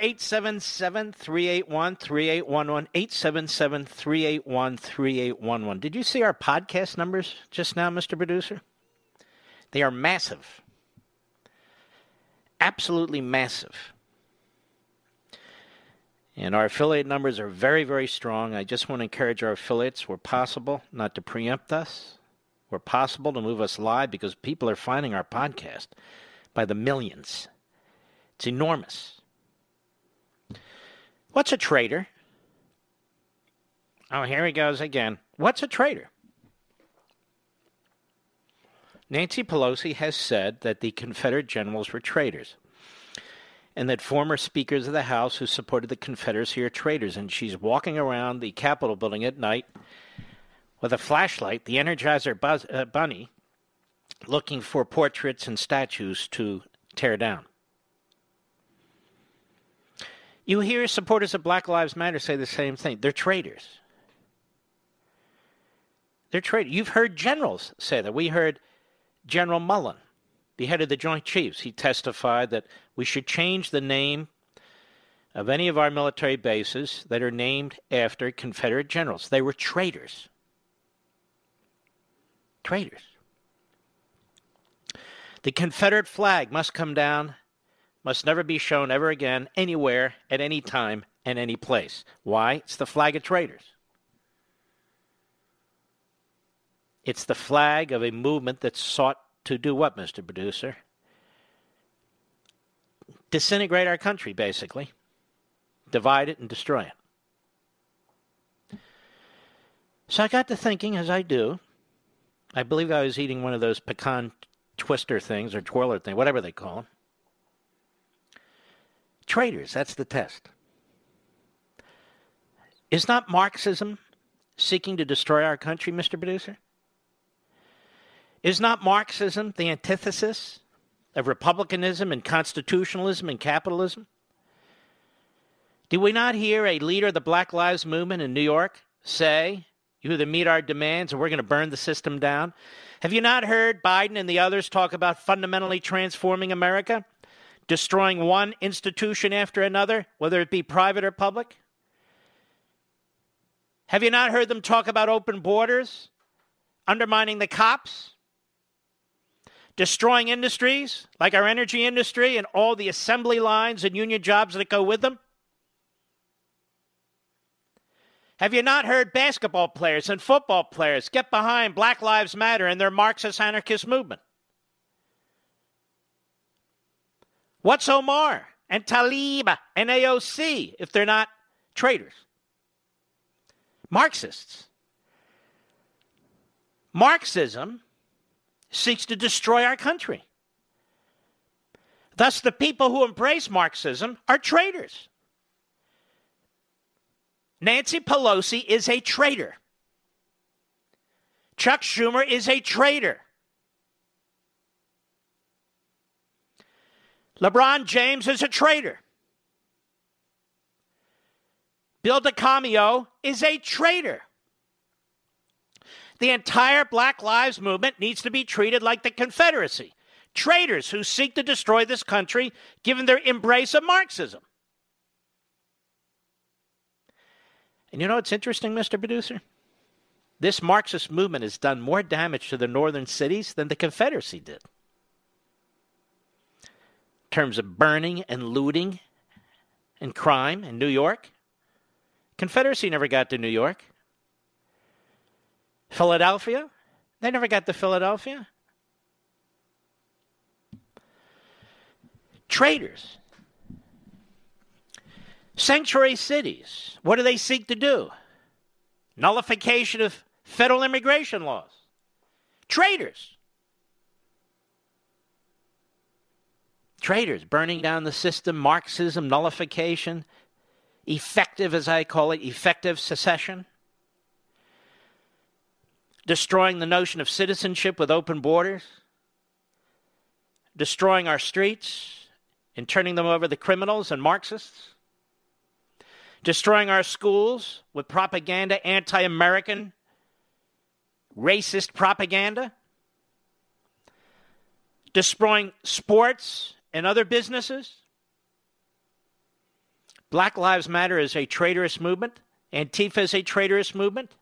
877 381 3811. 877 381 3811. Did you see our podcast numbers just now, Mr. Producer? They are massive. Absolutely massive. And our affiliate numbers are very, very strong. I just want to encourage our affiliates, where possible, not to preempt us, where possible, to move us live because people are finding our podcast by the millions. It's enormous. What's a traitor? Oh, here he goes again. What's a traitor? Nancy Pelosi has said that the Confederate generals were traitors and that former speakers of the House who supported the Confederacy are traitors. And she's walking around the Capitol building at night with a flashlight, the Energizer buzz, uh, Bunny, looking for portraits and statues to tear down. You hear supporters of Black Lives Matter say the same thing. They're traitors. They're traitors. You've heard generals say that. We heard General Mullen, the head of the Joint Chiefs. He testified that we should change the name of any of our military bases that are named after Confederate generals. They were traitors. Traitors. The Confederate flag must come down must never be shown ever again, anywhere, at any time, and any place. Why? It's the flag of traitors. It's the flag of a movement that sought to do what, Mr. Producer? Disintegrate our country, basically. Divide it and destroy it. So I got to thinking, as I do, I believe I was eating one of those pecan twister things or twirler thing, whatever they call them. Traitors, that's the test. Is not Marxism seeking to destroy our country, Mr. Producer? Is not Marxism the antithesis of republicanism and constitutionalism and capitalism? Did we not hear a leader of the Black Lives Movement in New York say, You either meet our demands or we're going to burn the system down? Have you not heard Biden and the others talk about fundamentally transforming America? Destroying one institution after another, whether it be private or public? Have you not heard them talk about open borders, undermining the cops, destroying industries like our energy industry and all the assembly lines and union jobs that go with them? Have you not heard basketball players and football players get behind Black Lives Matter and their Marxist anarchist movement? What's Omar and Tlaib and AOC if they're not traitors? Marxists. Marxism seeks to destroy our country. Thus, the people who embrace Marxism are traitors. Nancy Pelosi is a traitor. Chuck Schumer is a traitor. LeBron James is a traitor. Bill DeCamio is a traitor. The entire Black Lives Movement needs to be treated like the Confederacy traitors who seek to destroy this country given their embrace of Marxism. And you know what's interesting, Mr. Producer? This Marxist movement has done more damage to the northern cities than the Confederacy did. Terms of burning and looting and crime in New York, Confederacy never got to New York. Philadelphia, they never got to Philadelphia. Traitors. Sanctuary cities, what do they seek to do? Nullification of federal immigration laws. Traitors. Traitors burning down the system, Marxism, nullification, effective, as I call it, effective secession, destroying the notion of citizenship with open borders, destroying our streets and turning them over to criminals and Marxists, destroying our schools with propaganda, anti American, racist propaganda, destroying sports and other businesses Black Lives Matter is a traitorous movement. Antifa is a traitorous movement.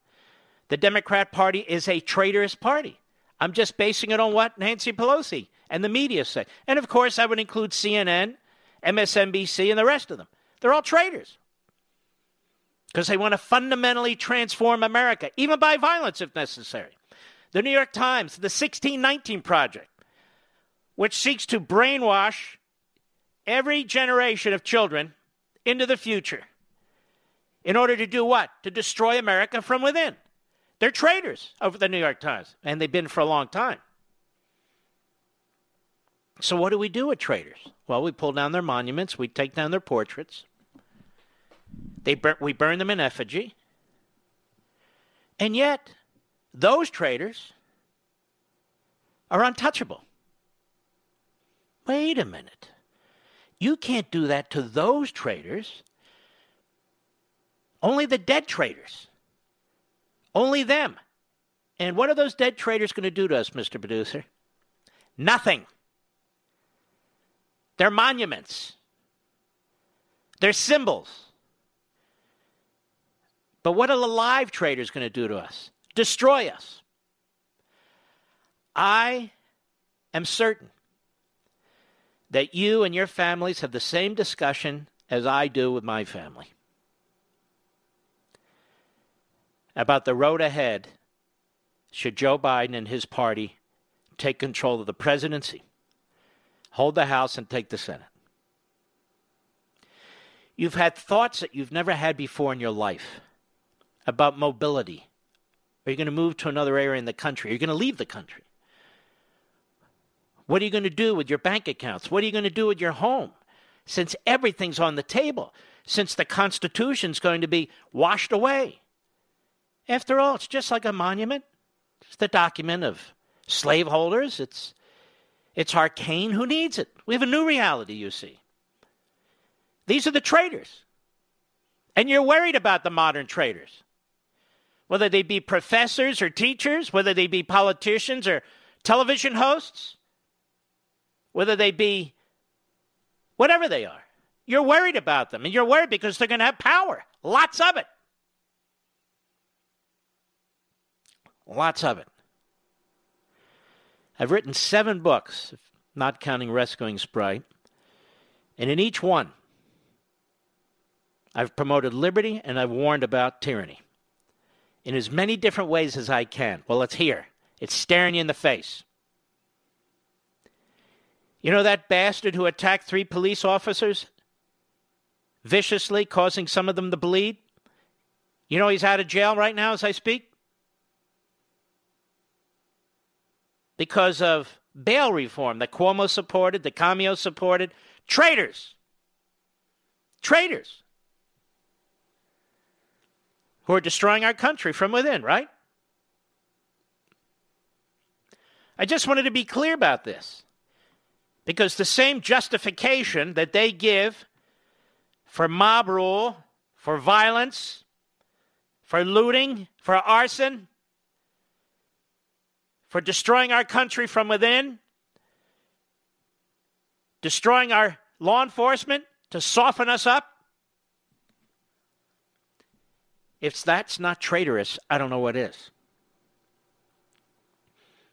The Democrat Party is a traitorous party. I'm just basing it on what Nancy Pelosi and the media say. And of course, I would include CNN, MSNBC, and the rest of them. They're all traitors because they want to fundamentally transform America, even by violence if necessary. The New York Times, the 1619 Project, which seeks to brainwash every generation of children into the future. In order to do what? To destroy America from within. They're traitors over the New York Times, and they've been for a long time. So, what do we do with traitors? Well, we pull down their monuments, we take down their portraits, they bur- we burn them in effigy. And yet, those traitors are untouchable. Wait a minute. You can't do that to those traitors. Only the dead traitors. Only them. And what are those dead traitors going to do to us, Mr. Producer? Nothing. They're monuments. They're symbols. But what are the live traitors going to do to us? Destroy us. I am certain that you and your families have the same discussion as I do with my family about the road ahead should Joe Biden and his party take control of the presidency, hold the House, and take the Senate. You've had thoughts that you've never had before in your life about mobility. Are you going to move to another area in the country? Are you going to leave the country? What are you going to do with your bank accounts? What are you going to do with your home? Since everything's on the table, since the Constitution's going to be washed away. After all, it's just like a monument. It's the document of slaveholders. It's it's arcane. Who needs it? We have a new reality, you see. These are the traitors. And you're worried about the modern traitors. Whether they be professors or teachers, whether they be politicians or television hosts, whether they be whatever they are. You're worried about them, and you're worried because they're going to have power. Lots of it. Lots of it. I've written seven books, not counting Rescuing Sprite, and in each one, I've promoted liberty and I've warned about tyranny in as many different ways as I can. Well, it's here. It's staring you in the face. You know that bastard who attacked three police officers viciously, causing some of them to bleed? You know he's out of jail right now as I speak? because of bail reform that Cuomo supported, that Cameo supported. Traitors. Traitors. Who are destroying our country from within, right? I just wanted to be clear about this. Because the same justification that they give for mob rule, for violence, for looting, for arson, for destroying our country from within, destroying our law enforcement to soften us up. If that's not traitorous, I don't know what is.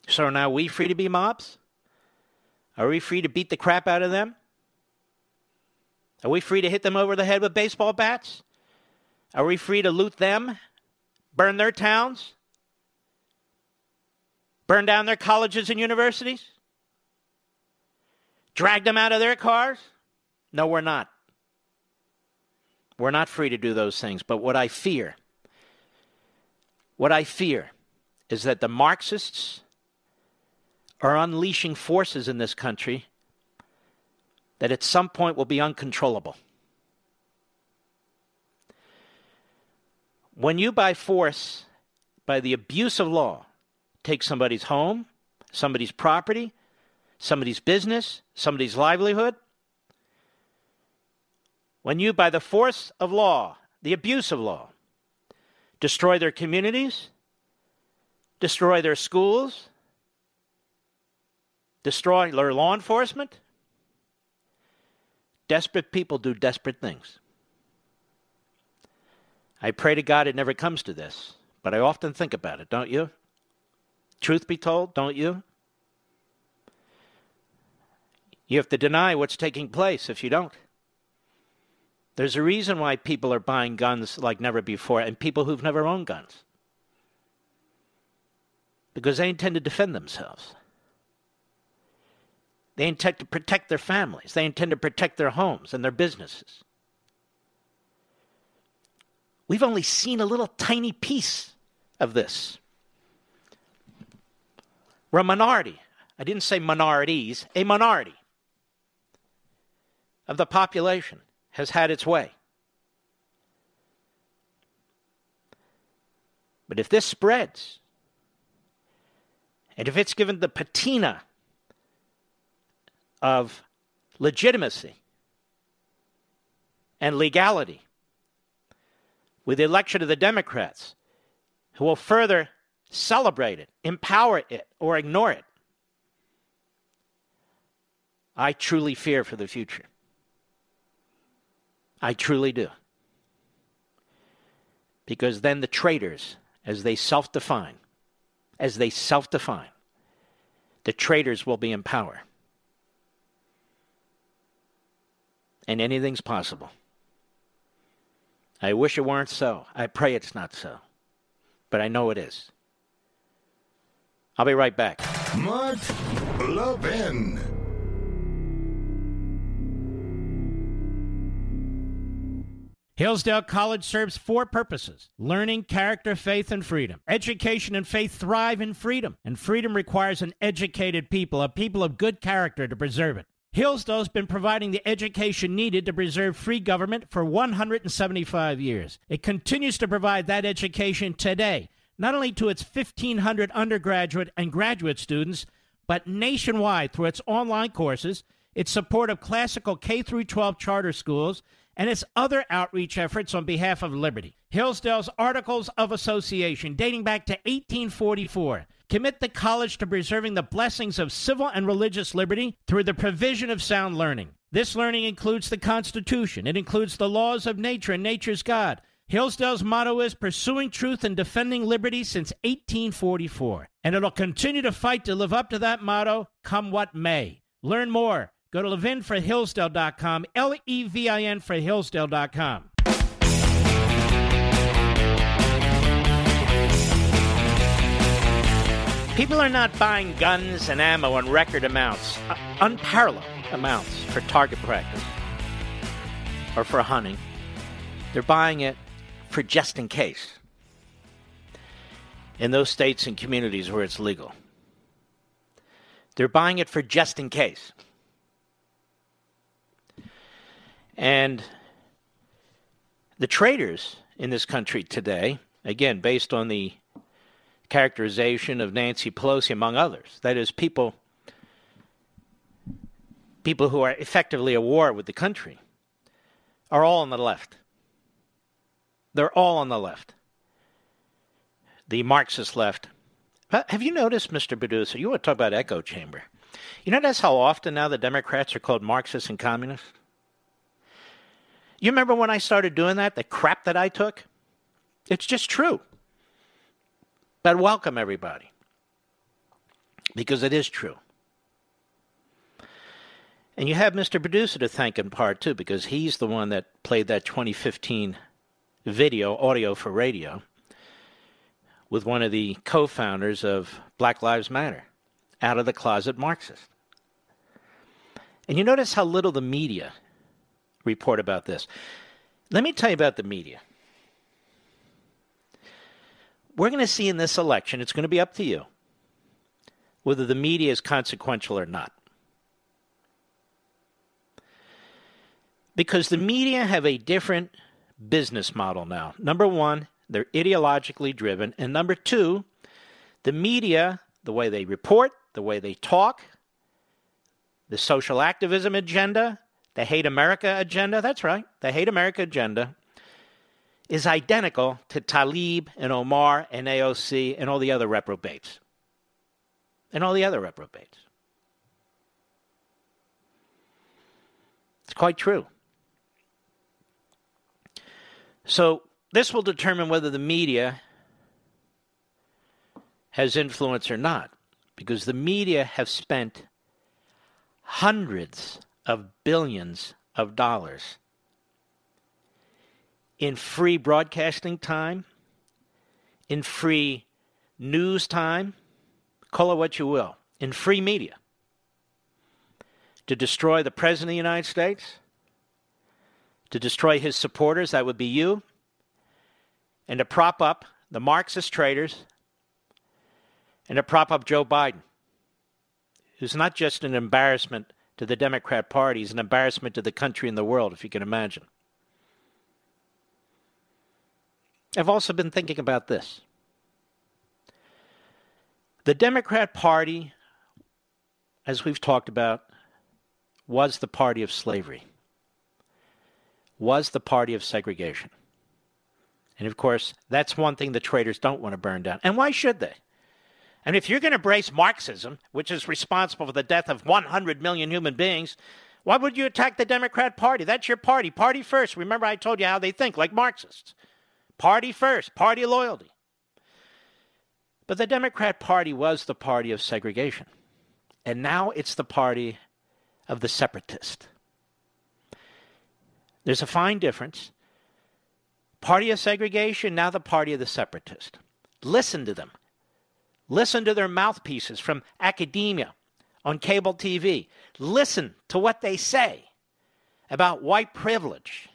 So now we free to be mobs? Are we free to beat the crap out of them? Are we free to hit them over the head with baseball bats? Are we free to loot them, burn their towns, burn down their colleges and universities, drag them out of their cars? No, we're not. We're not free to do those things. But what I fear, what I fear is that the Marxists are unleashing forces in this country that at some point will be uncontrollable. When you, by force, by the abuse of law, take somebody's home, somebody's property, somebody's business, somebody's livelihood, when you, by the force of law, the abuse of law, destroy their communities, destroy their schools, destroy law enforcement, desperate people do desperate things. I pray to God it never comes to this, but I often think about it, don't you? Truth be told, don't you? You have to deny what's taking place if you don't. There's a reason why people are buying guns like never before and people who've never owned guns. Because they intend to defend themselves. They intend to protect their families. They intend to protect their homes and their businesses. We've only seen a little tiny piece of this. We're a minority. I didn't say minorities, a minority of the population has had its way. But if this spreads, and if it's given the patina of legitimacy and legality with the election of the Democrats, who will further celebrate it, empower it, or ignore it. I truly fear for the future. I truly do. Because then the traitors, as they self define, as they self define, the traitors will be in power. And anything's possible. I wish it weren't so. I pray it's not so. But I know it is. I'll be right back. Mark Levin. Hillsdale College serves four purposes learning, character, faith, and freedom. Education and faith thrive in freedom, and freedom requires an educated people, a people of good character to preserve it. Hillsdale's been providing the education needed to preserve free government for 175 years. It continues to provide that education today, not only to its 1,500 undergraduate and graduate students, but nationwide through its online courses, its support of classical K 12 charter schools, and its other outreach efforts on behalf of liberty. Hillsdale's Articles of Association, dating back to 1844, commit the college to preserving the blessings of civil and religious liberty through the provision of sound learning. This learning includes the Constitution, it includes the laws of nature and nature's God. Hillsdale's motto is pursuing truth and defending liberty since 1844, and it'll continue to fight to live up to that motto, come what may. Learn more. Go to levinforhillsdale.com, L E V I N for Hillsdale.com. People are not buying guns and ammo in record amounts, uh, unparalleled amounts for target practice or for hunting. They're buying it for just in case in those states and communities where it's legal. They're buying it for just in case. And the traitors in this country today, again, based on the characterization of Nancy Pelosi, among others, that is, people people who are effectively at war with the country, are all on the left. They're all on the left. The Marxist left. Have you noticed, Mr. Producer? You want to talk about echo chamber. You notice how often now the Democrats are called Marxists and communists? You remember when I started doing that, the crap that I took? It's just true. But welcome, everybody. Because it is true. And you have Mr. Producer to thank in part, too, because he's the one that played that 2015 video, audio for radio, with one of the co founders of Black Lives Matter, out of the closet Marxist. And you notice how little the media report about this. Let me tell you about the media. We're going to see in this election, it's going to be up to you whether the media is consequential or not. Because the media have a different business model now. Number one, they're ideologically driven. And number two, the media, the way they report, the way they talk, the social activism agenda, the hate America agenda, that's right, the hate America agenda is identical to Tlaib and Omar and AOC and all the other reprobates. And all the other reprobates. It's quite true. So, this will determine whether the media has influence or not, because the media have spent hundreds of billions of dollars in free broadcasting time, in free news time, call it what you will, in free media to destroy the President of the United States, to destroy his supporters, that would be you, and to prop up the Marxist traitors, and to prop up Joe Biden, who's not just an embarrassment to the Democrat Party. is an embarrassment to the country and the world, if you can imagine. I've also been thinking about this. The Democrat Party, as we've talked about, was the party of slavery, was the party of segregation. And of course, that's one thing the traitors don't want to burn down. And why should they? And if you're going to embrace Marxism, which is responsible for the death of 100 million human beings, why would you attack the Democrat Party? That's your party. Party first. Remember, I told you how they think, like Marxists. Party first, party loyalty. But the Democrat Party was the party of segregation. And now it's the party of the separatist. There's a fine difference. Party of segregation, now the party of the separatist. Listen to them. Listen to their mouthpieces from academia on cable TV. Listen to what they say about white privilege,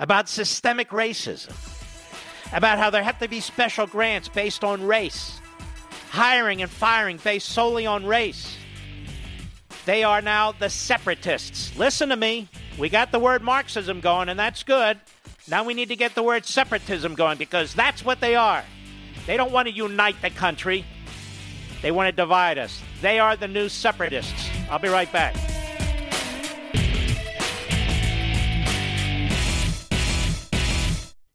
about systemic racism, about how there have to be special grants based on race, hiring and firing based solely on race. They are now the separatists. Listen to me. We got the word Marxism going, and that's good. Now we need to get the word separatism going because that's what they are. They don't want to unite the country, they want to divide us. They are the new separatists. I'll be right back.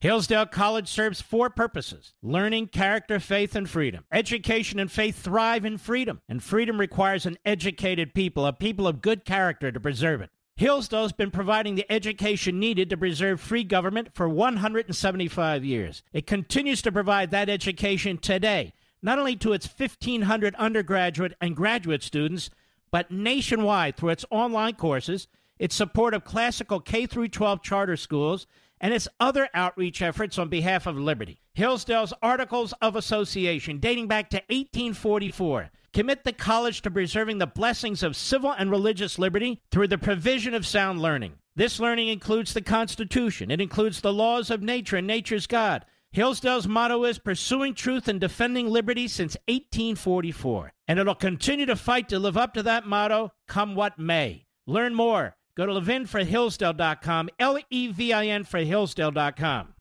Hillsdale College serves four purposes learning, character, faith, and freedom. Education and faith thrive in freedom, and freedom requires an educated people, a people of good character to preserve it. Hillsdale's been providing the education needed to preserve free government for 175 years. It continues to provide that education today, not only to its 1,500 undergraduate and graduate students, but nationwide through its online courses, its support of classical K 12 charter schools, and its other outreach efforts on behalf of liberty. Hillsdale's Articles of Association, dating back to 1844, commit the college to preserving the blessings of civil and religious liberty through the provision of sound learning. This learning includes the Constitution, it includes the laws of nature and nature's God Hillsdale's motto is pursuing truth and defending liberty since 1844. And it'll continue to fight to live up to that motto, come what may. Learn more. Go to Levin for levinforhillsdale.com, L E V I N for Hillsdale.com.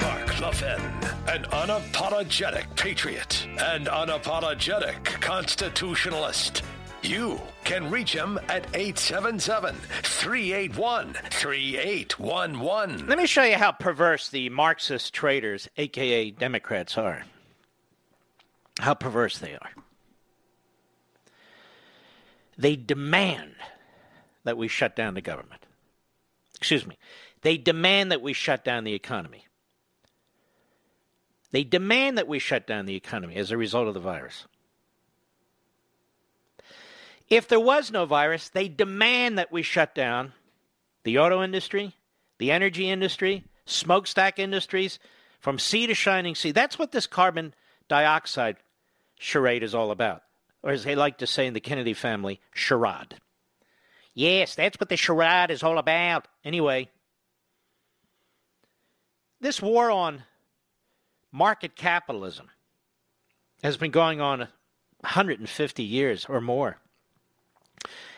Mark Levin, an unapologetic patriot and unapologetic constitutionalist. You can reach him at 877 381 3811. Let me show you how perverse the Marxist traitors, aka Democrats, are. How perverse they are. They demand that we shut down the government. Excuse me. They demand that we shut down the economy. They demand that we shut down the economy as a result of the virus. If there was no virus, they demand that we shut down the auto industry, the energy industry, smokestack industries, from sea to shining sea. That's what this carbon dioxide charade is all about. Or as they like to say in the Kennedy family, charade. Yes, that's what the charade is all about. Anyway, this war on market capitalism has been going on 150 years or more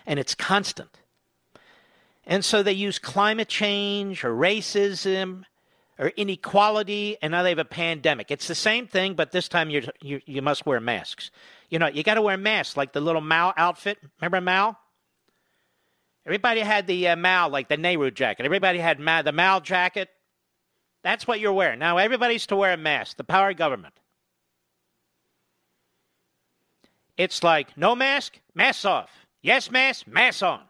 and it's constant. And so they use climate change or racism or inequality, and now they have a pandemic. It's the same thing, but this time you you you must wear masks. You know, you got to wear masks like the little Mao outfit. Remember Mao? Everybody had the uh, Mao, like the Nehru jacket. Everybody had the Mao jacket. That's what you're wearing. Now everybody's to wear a mask. The power government. It's like no mask, mask off. Yes, mask, mask on.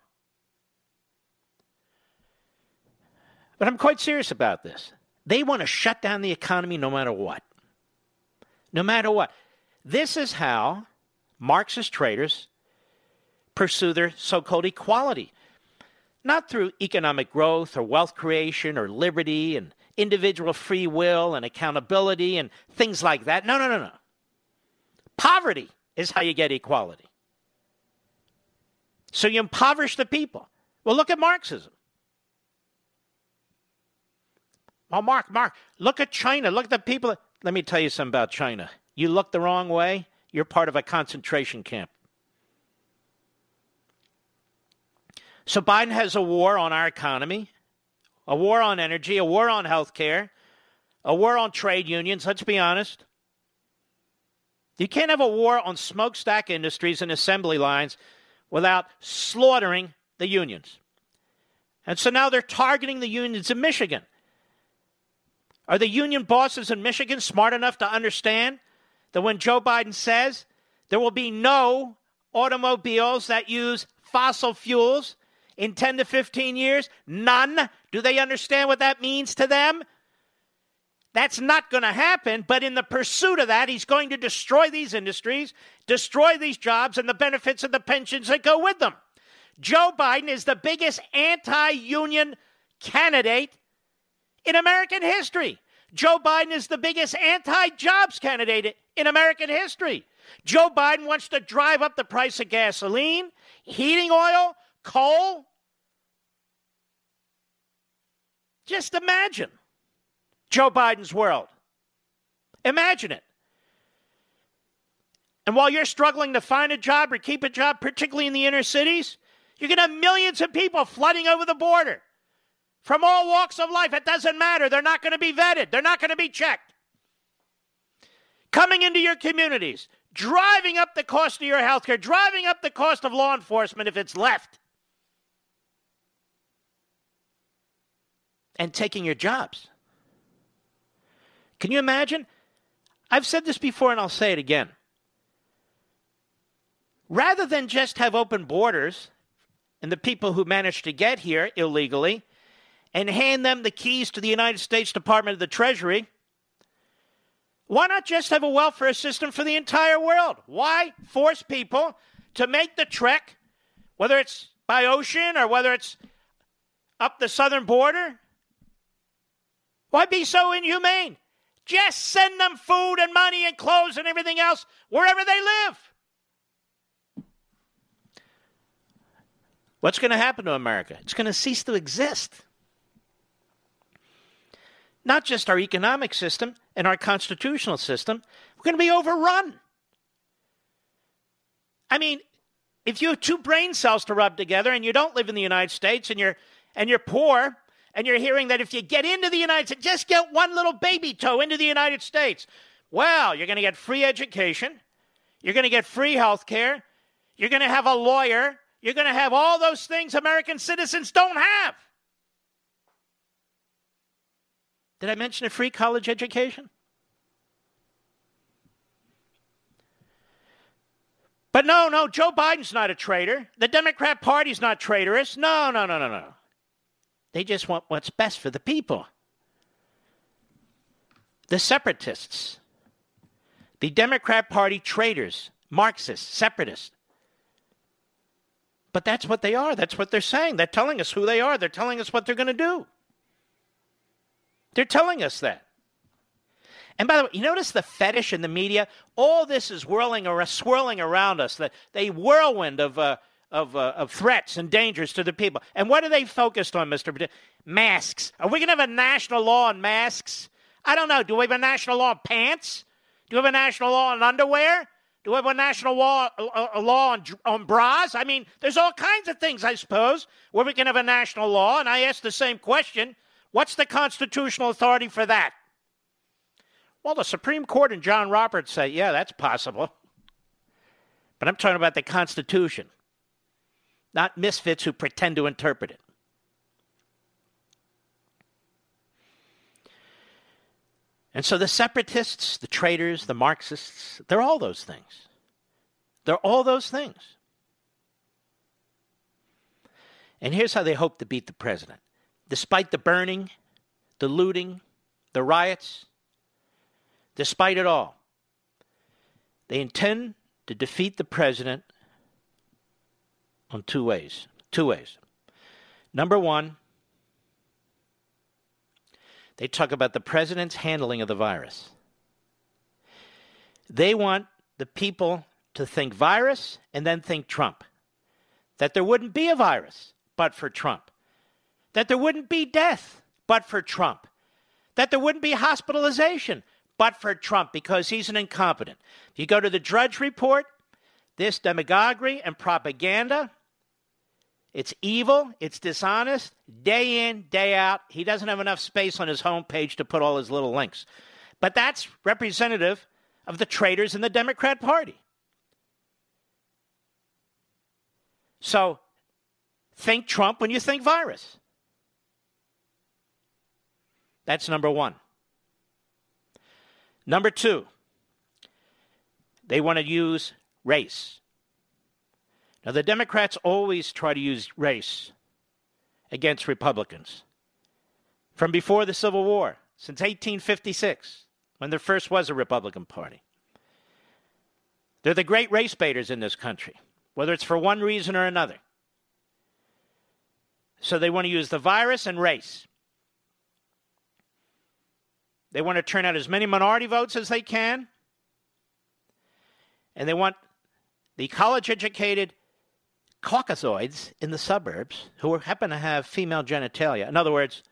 But I'm quite serious about this. They want to shut down the economy no matter what. No matter what. This is how Marxist traitors pursue their so called equality. Not through economic growth or wealth creation or liberty and individual free will and accountability and things like that. No, no, no, no. Poverty is how you get equality. So you impoverish the people. Well, look at Marxism. Well, Mark, Mark, look at China. Look at the people. Let me tell you something about China. You look the wrong way, you're part of a concentration camp. So Biden has a war on our economy, a war on energy, a war on health care, a war on trade unions. Let's be honest. You can't have a war on smokestack industries and assembly lines without slaughtering the unions. And so now they're targeting the unions in Michigan. Are the union bosses in Michigan smart enough to understand that when Joe Biden says there will be no automobiles that use fossil fuels in 10 to 15 years? None. Do they understand what that means to them? That's not going to happen, but in the pursuit of that, he's going to destroy these industries, destroy these jobs, and the benefits of the pensions that go with them. Joe Biden is the biggest anti union candidate in American history. Joe Biden is the biggest anti jobs candidate in American history. Joe Biden wants to drive up the price of gasoline, heating oil, coal. Just imagine. Joe Biden's world. Imagine it. And while you're struggling to find a job or keep a job, particularly in the inner cities, you're going to have millions of people flooding over the border from all walks of life. It doesn't matter. They're not going to be vetted, they're not going to be checked. Coming into your communities, driving up the cost of your health care, driving up the cost of law enforcement if it's left, and taking your jobs. Can you imagine? I've said this before and I'll say it again. Rather than just have open borders and the people who managed to get here illegally and hand them the keys to the United States Department of the Treasury, why not just have a welfare system for the entire world? Why force people to make the trek, whether it's by ocean or whether it's up the southern border? Why be so inhumane? Just send them food and money and clothes and everything else wherever they live. What's going to happen to America? It's going to cease to exist. Not just our economic system and our constitutional system, we're going to be overrun. I mean, if you have two brain cells to rub together and you don't live in the United States and you're and you're poor and you're hearing that if you get into the United States, just get one little baby toe into the United States, well, you're going to get free education, you're going to get free health care, you're going to have a lawyer, you're going to have all those things American citizens don't have. Did I mention a free college education? But no, no, Joe Biden's not a traitor. The Democrat Party's not traitorous. No, no, no, no, no. They just want what's best for the people. The separatists, the Democrat Party traitors, Marxists, separatists. But that's what they are. That's what they're saying. They're telling us who they are. They're telling us what they're going to do. They're telling us that. And by the way, you notice the fetish in the media? All this is whirling or swirling around us, the, the whirlwind of, uh, of, uh, of threats and dangers to the people. And what are they focused on, Mr. Masks. Are we going to have a national law on masks? I don't know. Do we have a national law on pants? Do we have a national law on underwear? Do we have a national law, a law on, on bras? I mean, there's all kinds of things, I suppose, where we can have a national law. And I ask the same question what's the constitutional authority for that? Well, the Supreme Court and John Roberts say, yeah, that's possible. But I'm talking about the Constitution, not misfits who pretend to interpret it. And so the separatists, the traitors, the Marxists, they're all those things. They're all those things. And here's how they hope to beat the president. Despite the burning, the looting, the riots, Despite it all, they intend to defeat the president on two ways. Two ways. Number one, they talk about the president's handling of the virus. They want the people to think virus and then think Trump. That there wouldn't be a virus but for Trump. That there wouldn't be death but for Trump. That there wouldn't be hospitalization but for Trump because he's an incompetent. If you go to the Drudge Report, this demagoguery and propaganda, it's evil, it's dishonest, day in, day out. He doesn't have enough space on his homepage to put all his little links. But that's representative of the traitors in the Democrat Party. So think Trump when you think virus. That's number one. Number two, they want to use race. Now, the Democrats always try to use race against Republicans. From before the Civil War, since 1856, when there first was a Republican Party. They're the great race baiters in this country, whether it's for one reason or another. So they want to use the virus and race. They want to turn out as many minority votes as they can. And they want the college educated Caucasoids in the suburbs who happen to have female genitalia. In other words,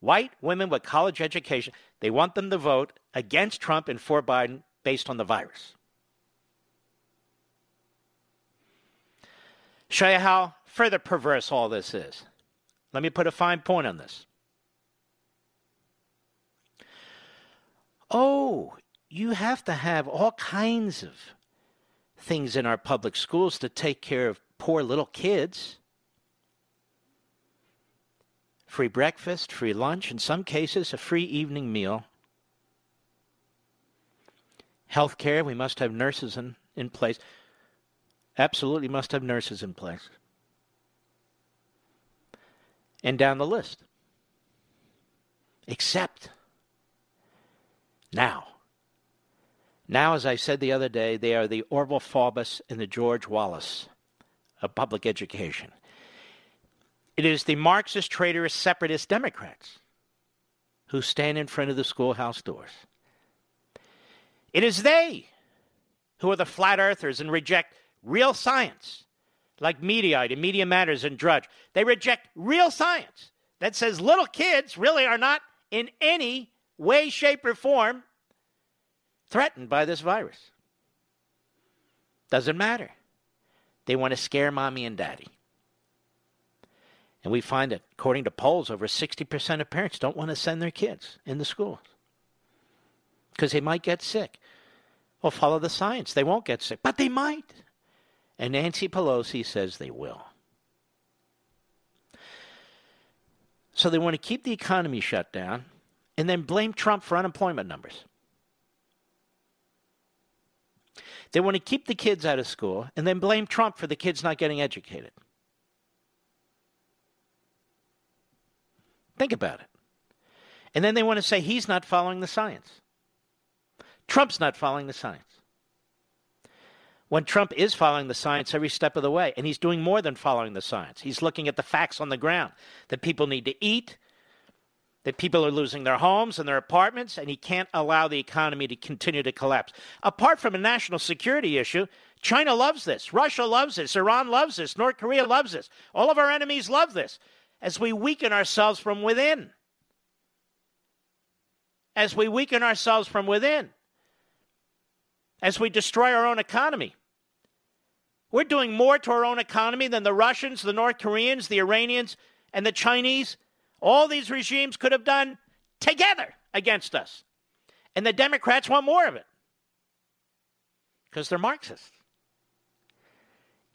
white women with college education, they want them to vote against Trump and for Biden based on the virus. Show you how further perverse all this is. Let me put a fine point on this. Oh, you have to have all kinds of things in our public schools to take care of poor little kids. Free breakfast, free lunch, in some cases, a free evening meal. Health care, we must have nurses in, in place. Absolutely must have nurses in place. And down the list. Except now, now, as I said the other day, they are the Orval Faubus and the George Wallace of public education. It is the Marxist, traitorous, separatist Democrats who stand in front of the schoolhouse doors. It is they who are the flat earthers and reject real science like Mediaite and Media Matters and Drudge. They reject real science that says little kids really are not in any way, shape, or form threatened by this virus. Doesn't matter. They want to scare mommy and daddy. And we find that, according to polls, over 60% of parents don't want to send their kids in the schools because they might get sick. Well, follow the science. They won't get sick, but they might. And Nancy Pelosi says they will. So they want to keep the economy shut down and then blame Trump for unemployment numbers. They want to keep the kids out of school and then blame Trump for the kids not getting educated. Think about it. And then they want to say he's not following the science. Trump's not following the science. When Trump is following the science every step of the way, and he's doing more than following the science, he's looking at the facts on the ground that people need to eat, that people are losing their homes and their apartments, and he can't allow the economy to continue to collapse. Apart from a national security issue, China loves this. Russia loves this. Iran loves this. North Korea loves this. All of our enemies love this as we weaken ourselves from within. As we weaken ourselves from within. As we destroy our own economy. We're doing more to our own economy than the Russians, the North Koreans, the Iranians, and the Chinese all these regimes could have done together against us. And the Democrats want more of it because they're Marxists.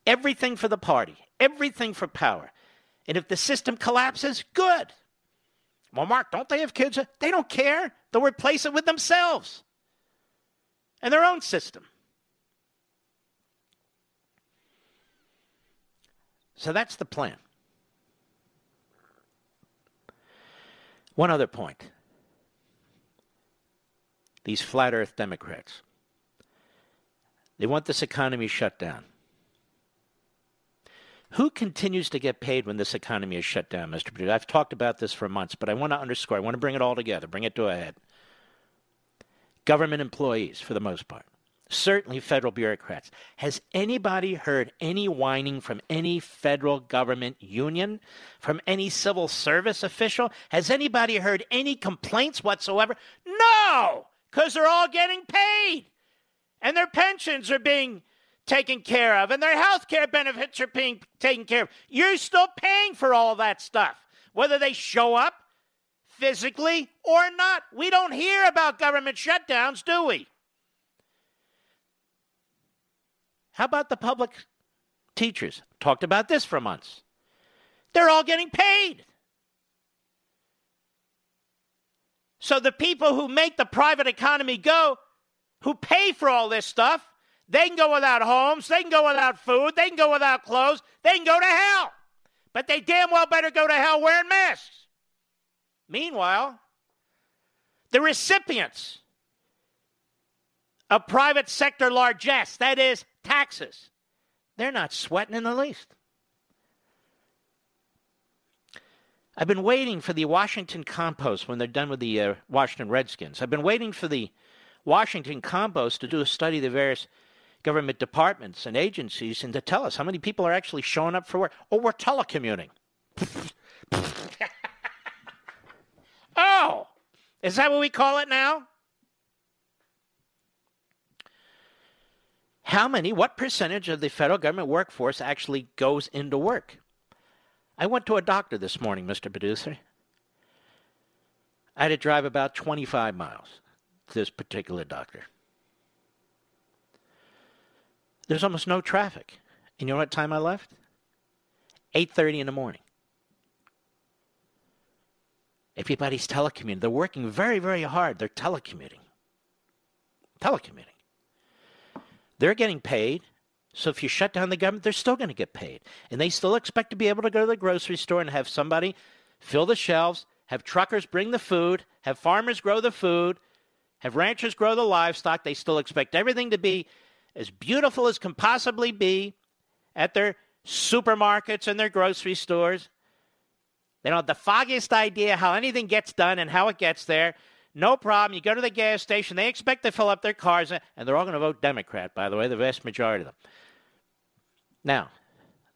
Everything for the party, everything for power. And if the system collapses, good. Well, Mark, don't they have kids? They don't care. They'll replace it with themselves and their own system. So that's the plan. One other point these flat earth Democrats, they want this economy shut down. Who continues to get paid when this economy is shut down, Mr. Producer? I've talked about this for months, but I want to underscore, I want to bring it all together, bring it to a head. Government employees, for the most part certainly federal bureaucrats. Has anybody heard any whining from any federal government union, from any civil service official? Has anybody heard any complaints whatsoever? No, because they're all getting paid and their pensions are being taken care of and their health care benefits are being taken care of. You're still paying for all that stuff, whether they show up physically or not. We don't hear about government shutdowns, do we? How about the public teachers? Talked about this for months. They're all getting paid. So the people who make the private economy go, who pay for all this stuff, they can go without homes, they can go without food, they can go without clothes, they can go to hell. But they damn well better go to hell wearing masks. Meanwhile, the recipients of private sector largesse, that is, taxes. They're not sweating in the least. I've been waiting for the Washington Compost when they're done with the uh, Washington Redskins. I've been waiting for the Washington Compost to do a study of the various government departments and agencies and to tell us how many people are actually showing up for work. Oh, we're telecommuting. oh, is that what we call it now? How many, what percentage of the federal government workforce actually goes into work? I went to a doctor this morning, Mr. Producer. I had to drive about 25 miles to this particular doctor. There's almost no traffic. And you know what time I left? 8:30 in the morning. Everybody's telecommuting. They're working very, very hard. They're telecommuting. Telecommuting. They're getting paid. So if you shut down the government, they're still going to get paid. And they still expect to be able to go to the grocery store and have somebody fill the shelves, have truckers bring the food, have farmers grow the food, have ranchers grow the livestock. They still expect everything to be as beautiful as can possibly be at their supermarkets and their grocery stores. They don't have the foggiest idea how anything gets done and how it gets there. No problem. You go to the gas station, they expect to fill up their cars, and they're all going to vote Democrat, by the way, the vast majority of them. Now,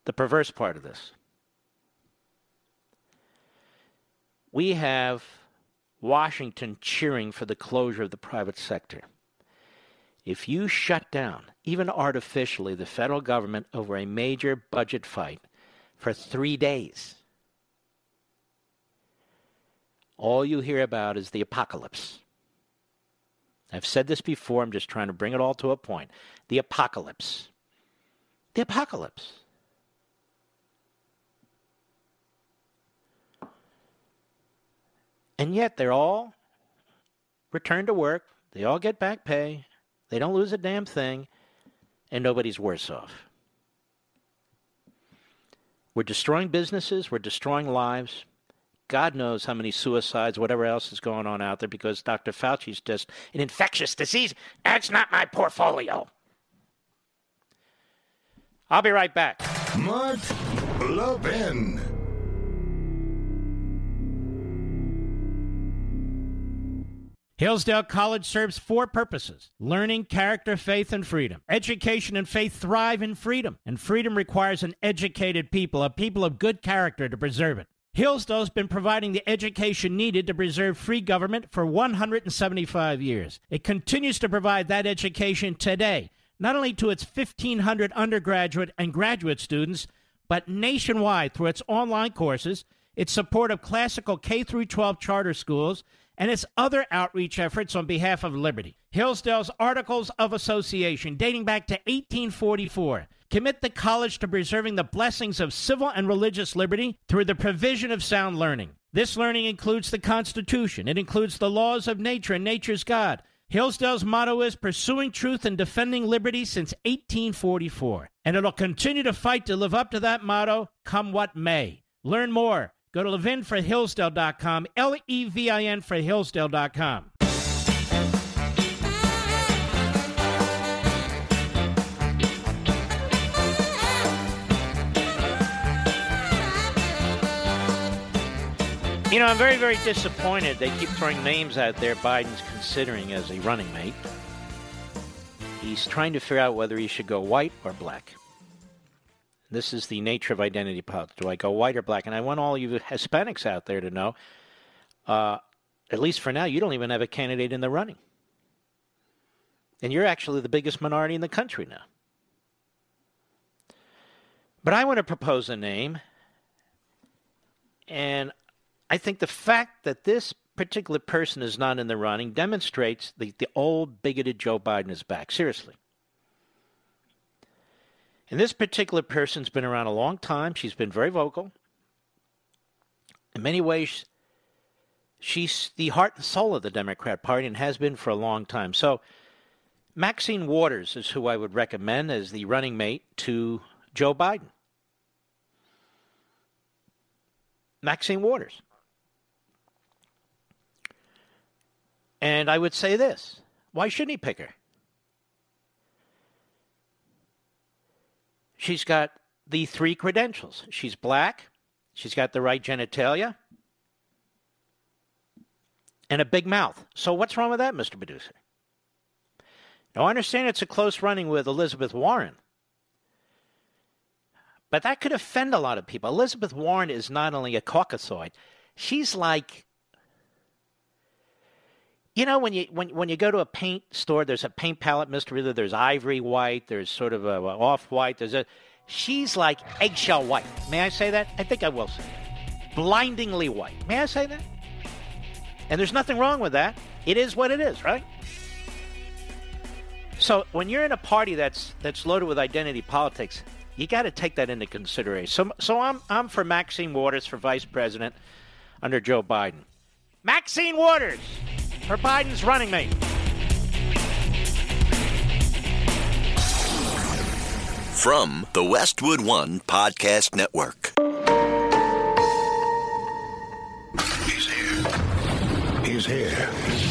the perverse part of this. We have Washington cheering for the closure of the private sector. If you shut down, even artificially, the federal government over a major budget fight for three days, all you hear about is the apocalypse. I've said this before, I'm just trying to bring it all to a point. The apocalypse. The apocalypse. And yet they're all returned to work. They all get back pay. They don't lose a damn thing. And nobody's worse off. We're destroying businesses. We're destroying lives. God knows how many suicides, whatever else is going on out there, because Dr. Fauci's just an infectious disease. That's not my portfolio. I'll be right back. Mark Levin. Hillsdale College serves four purposes learning, character, faith, and freedom. Education and faith thrive in freedom, and freedom requires an educated people, a people of good character to preserve it. Hillsdale's been providing the education needed to preserve free government for 175 years. It continues to provide that education today, not only to its 1,500 undergraduate and graduate students, but nationwide through its online courses, its support of classical K 12 charter schools, and its other outreach efforts on behalf of liberty. Hillsdale's Articles of Association, dating back to 1844, commit the college to preserving the blessings of civil and religious liberty through the provision of sound learning. This learning includes the Constitution, it includes the laws of nature and nature's God. Hillsdale's motto is pursuing truth and defending liberty since 1844, and it'll continue to fight to live up to that motto, come what may. Learn more. Go to levinforhillsdale.com, L E V I N for Hillsdale.com. You know, I'm very, very disappointed. They keep throwing names out there Biden's considering as a running mate. He's trying to figure out whether he should go white or black. This is the nature of identity politics. Do I go white or black? And I want all you Hispanics out there to know, uh, at least for now, you don't even have a candidate in the running. And you're actually the biggest minority in the country now. But I want to propose a name, and I think the fact that this particular person is not in the running demonstrates the, the old bigoted Joe Biden is back. Seriously. And this particular person's been around a long time. She's been very vocal. In many ways, she's the heart and soul of the Democrat Party and has been for a long time. So, Maxine Waters is who I would recommend as the running mate to Joe Biden. Maxine Waters. And I would say this why shouldn't he pick her? She's got the three credentials. She's black, she's got the right genitalia, and a big mouth. So what's wrong with that, Mr. Producer? Now, I understand it's a close running with Elizabeth Warren. But that could offend a lot of people. Elizabeth Warren is not only a Caucasoid, she's like you know, when you when when you go to a paint store, there's a paint palette, Mister Reader. There's ivory white. There's sort of a, a off white. There's a. She's like eggshell white. May I say that? I think I will say that. Blindingly white. May I say that? And there's nothing wrong with that. It is what it is, right? So when you're in a party that's that's loaded with identity politics, you got to take that into consideration. So so I'm I'm for Maxine Waters for vice president under Joe Biden. Maxine Waters for Biden's running mate. From the Westwood One Podcast Network. He's here. He's here.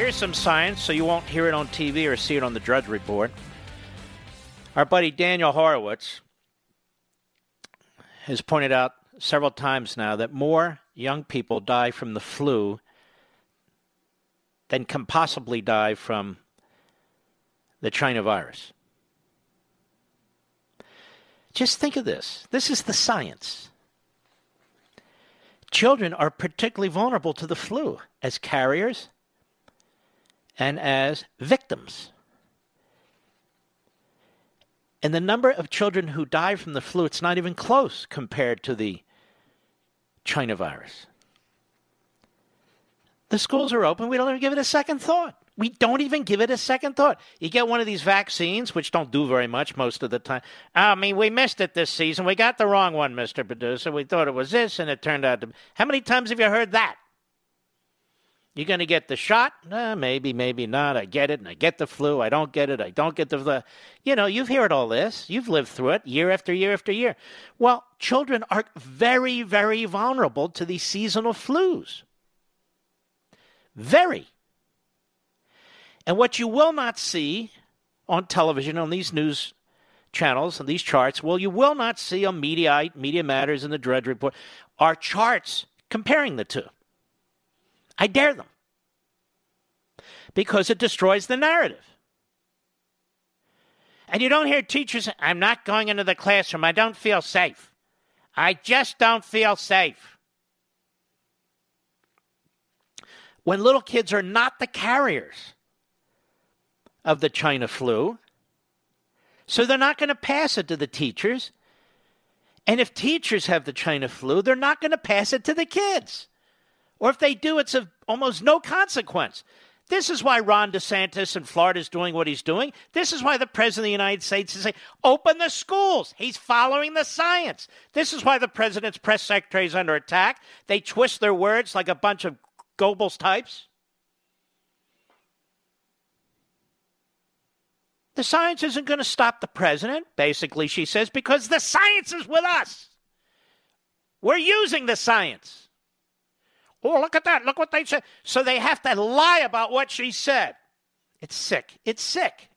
here's some science so you won't hear it on TV or see it on the Drudge Report. Our buddy Daniel Horowitz has pointed out several times now that more young people die from the flu than can possibly die from the China virus. Just think of this. This is the science. Children are particularly vulnerable to the flu as carriers and as victims. And the number of children who die from the flu, it's not even close compared to the China virus. The schools are open. We don't even give it a second thought. We don't even give it a second thought. You get one of these vaccines, which don't do very much most of the time. Ah, I mean, we missed it this season. We got the wrong one, Mr. Producer. We thought it was this, and it turned out to. be. How many times have you heard that? You going to get the shot? Uh, maybe, maybe not. I get it, and I get the flu. I don't get it. I don't get the flu. You know, you've heard all this. You've lived through it year after year after year. Well, children are very, very vulnerable to these seasonal flus. Very. And what you will not see on television, on these news channels on these charts, well, you will not see on Mediaite, Media Matters, and the Drudge Report, are charts comparing the two. I dare them. Because it destroys the narrative. And you don't hear teachers I'm not going into the classroom. I don't feel safe. I just don't feel safe. when little kids are not the carriers of the China flu. So they're not going to pass it to the teachers. And if teachers have the China flu, they're not going to pass it to the kids. Or if they do, it's of almost no consequence. This is why Ron DeSantis in Florida is doing what he's doing. This is why the President of the United States is saying, open the schools. He's following the science. This is why the President's press secretary is under attack. They twist their words like a bunch of Goebbels types? The science isn't going to stop the president, basically, she says, because the science is with us. We're using the science. Oh, look at that. Look what they said. So they have to lie about what she said. It's sick. It's sick.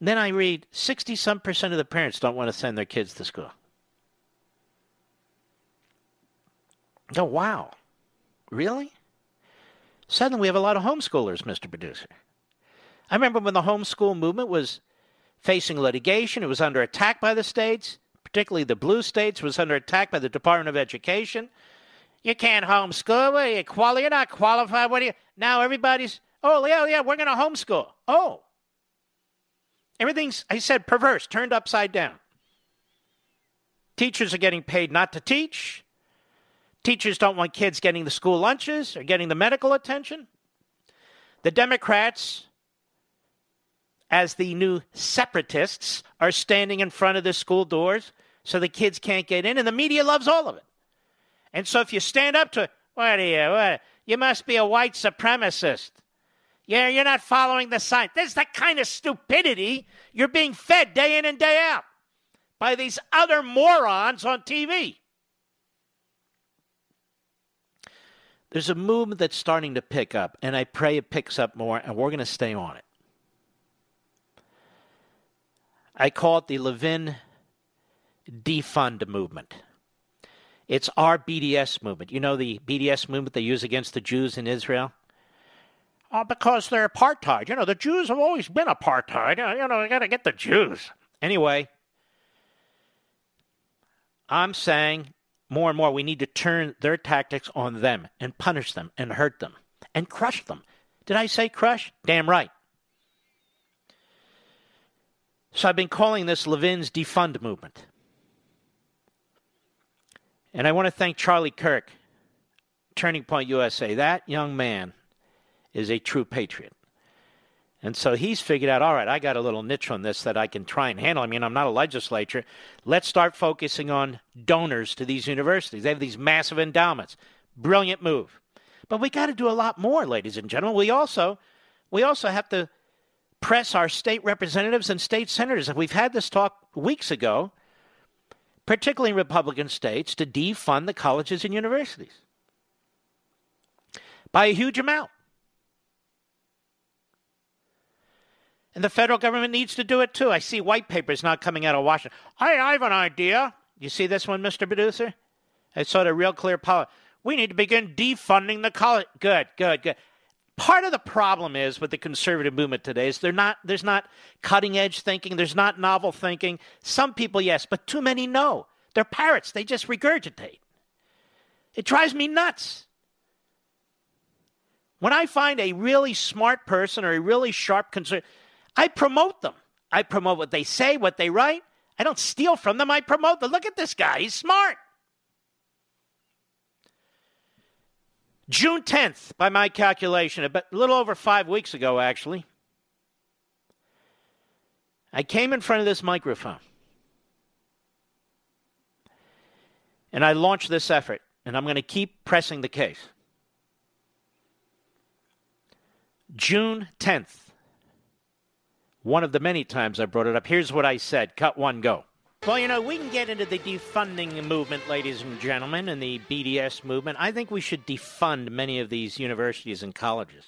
Then I read 60 some percent of the parents don't want to send their kids to school. Oh, wow. Really? Suddenly we have a lot of homeschoolers, Mr. Producer. I remember when the homeschool movement was facing litigation, it was under attack by the states, particularly the blue states, was under attack by the Department of Education. You can't homeschool. What you quali- You're not qualified. What do you? Now everybody's. Oh yeah, oh, yeah. We're going to homeschool. Oh, everything's. I said perverse, turned upside down. Teachers are getting paid not to teach. Teachers don't want kids getting the school lunches or getting the medical attention. The Democrats, as the new separatists, are standing in front of the school doors so the kids can't get in, and the media loves all of it. And so if you stand up to, what are you? What, you must be a white supremacist. Yeah, you're not following the science. This is the kind of stupidity you're being fed day in and day out by these other morons on TV. There's a movement that's starting to pick up, and I pray it picks up more, and we're going to stay on it. I call it the Levin defund movement. It's our BDS movement. You know the BDS movement they use against the Jews in Israel? Oh, because they're apartheid. You know, the Jews have always been apartheid. You know, you got to get the Jews. Anyway, I'm saying more and more we need to turn their tactics on them and punish them and hurt them and crush them. Did I say crush? Damn right. So I've been calling this Levin's defund movement. And I want to thank Charlie Kirk, Turning Point USA. That young man is a true patriot. And so he's figured out, all right, I got a little niche on this that I can try and handle. I mean, I'm not a legislature. Let's start focusing on donors to these universities. They have these massive endowments. Brilliant move. But we got to do a lot more, ladies and gentlemen. We also we also have to press our state representatives and state senators, and we've had this talk weeks ago, particularly in Republican states, to defund the colleges and universities by a huge amount. And the federal government needs to do it too. I see white papers not coming out of Washington. Hey, I have an idea. You see this one, Mr. Producer? I saw the real clear policy. We need to begin defunding the college. Good, good, good. Part of the problem is with the conservative movement today is they're not, there's not cutting edge thinking, there's not novel thinking. Some people, yes, but too many no. They're parrots, they just regurgitate. It drives me nuts. When I find a really smart person or a really sharp conservative, I promote them. I promote what they say, what they write. I don't steal from them, I promote them. Look at this guy, he's smart. June 10th, by my calculation, a little over five weeks ago, actually, I came in front of this microphone and I launched this effort, and I'm going to keep pressing the case. June 10th, one of the many times I brought it up. Here's what I said cut one, go. Well, you know, we can get into the defunding movement, ladies and gentlemen, and the BDS movement. I think we should defund many of these universities and colleges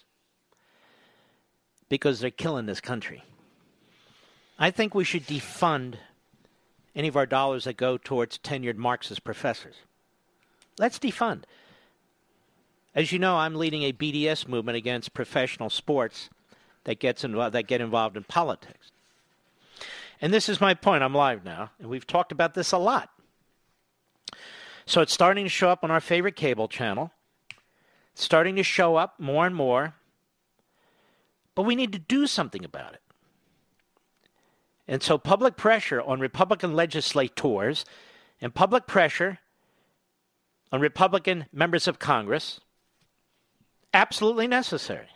because they're killing this country. I think we should defund any of our dollars that go towards tenured Marxist professors. Let's defund. As you know, I'm leading a BDS movement against professional sports that gets that get involved in politics. And this is my point. I'm live now, and we've talked about this a lot. So it's starting to show up on our favorite cable channel. It's starting to show up more and more. But we need to do something about it. And so public pressure on Republican legislators and public pressure on Republican members of Congress absolutely necessary.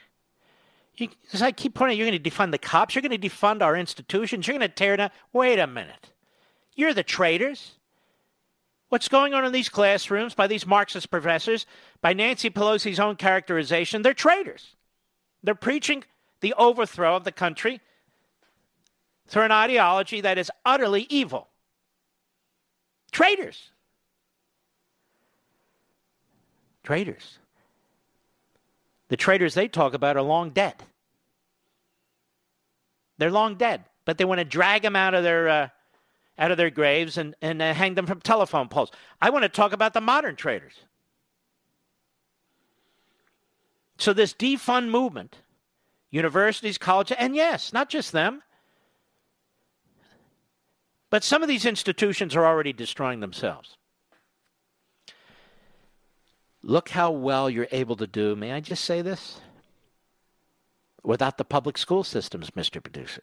You, as I keep pointing, you're going to defund the cops. You're going to defund our institutions. You're going to tear down. Wait a minute. You're the traitors. What's going on in these classrooms by these Marxist professors, by Nancy Pelosi's own characterization, they're traitors. They're preaching the overthrow of the country through an ideology that is utterly evil. Traitors. Traitors. The traitors they talk about are long dead. They're long dead, but they want to drag them out of their uh, out of their graves and and uh, hang them from telephone poles. I want to talk about the modern traitors. So this defund movement, universities, colleges, and yes, not just them, but some of these institutions are already destroying themselves. Look how well you're able to do. May I just say this? Without the public school systems, Mr. Producer.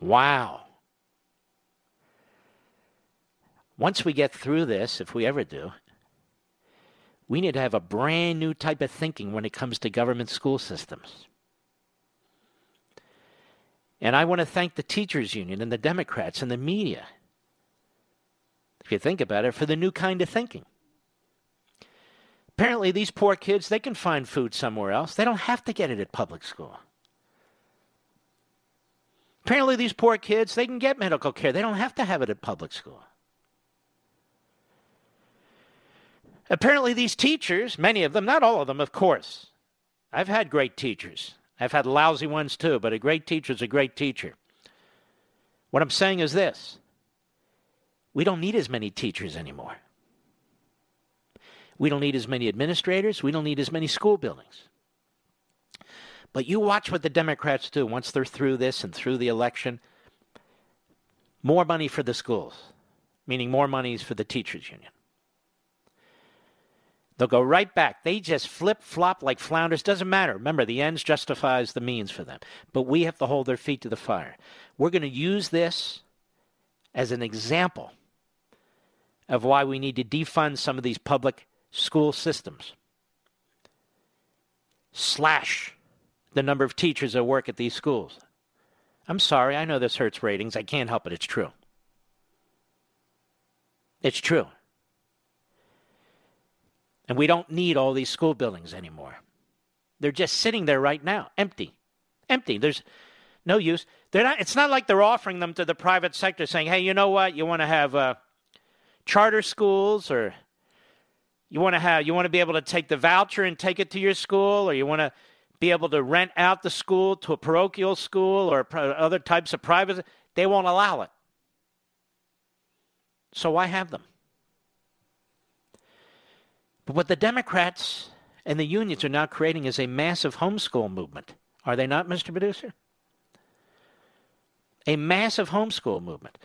Wow. Once we get through this, if we ever do, we need to have a brand new type of thinking when it comes to government school systems. And I want to thank the teachers union and the Democrats and the media you think about it, for the new kind of thinking. Apparently, these poor kids, they can find food somewhere else. They don't have to get it at public school. Apparently, these poor kids, they can get medical care. They don't have to have it at public school. Apparently, these teachers, many of them, not all of them, of course. I've had great teachers. I've had lousy ones too, but a great teacher is a great teacher. What I'm saying is this we don't need as many teachers anymore. We don't need as many administrators. We don't need as many school buildings. But you watch what the Democrats do once they're through this and through the election. More money for the schools, meaning more monies for the teachers union. They'll go right back. They just flip flop like flounders. Doesn't matter. Remember, the ends justifies the means for them. But we have to hold their feet to the fire. We're going to use this as an example of why we need to defund some of these public school systems. Slash the number of teachers that work at these schools. I'm sorry, I know this hurts ratings. I can't help it. It's true. It's true. And we don't need all these school buildings anymore. They're just sitting there right now, empty, empty. There's no use. They're not. It's not like they're offering them to the private sector, saying, "Hey, you know what? You want to have uh, charter schools, or you want to have you want to be able to take the voucher and take it to your school, or you want to be able to rent out the school to a parochial school or other types of private." They won't allow it. So why have them? But what the Democrats and the unions are now creating is a massive homeschool movement. Are they not, Mr. Producer? A massive homeschool movement.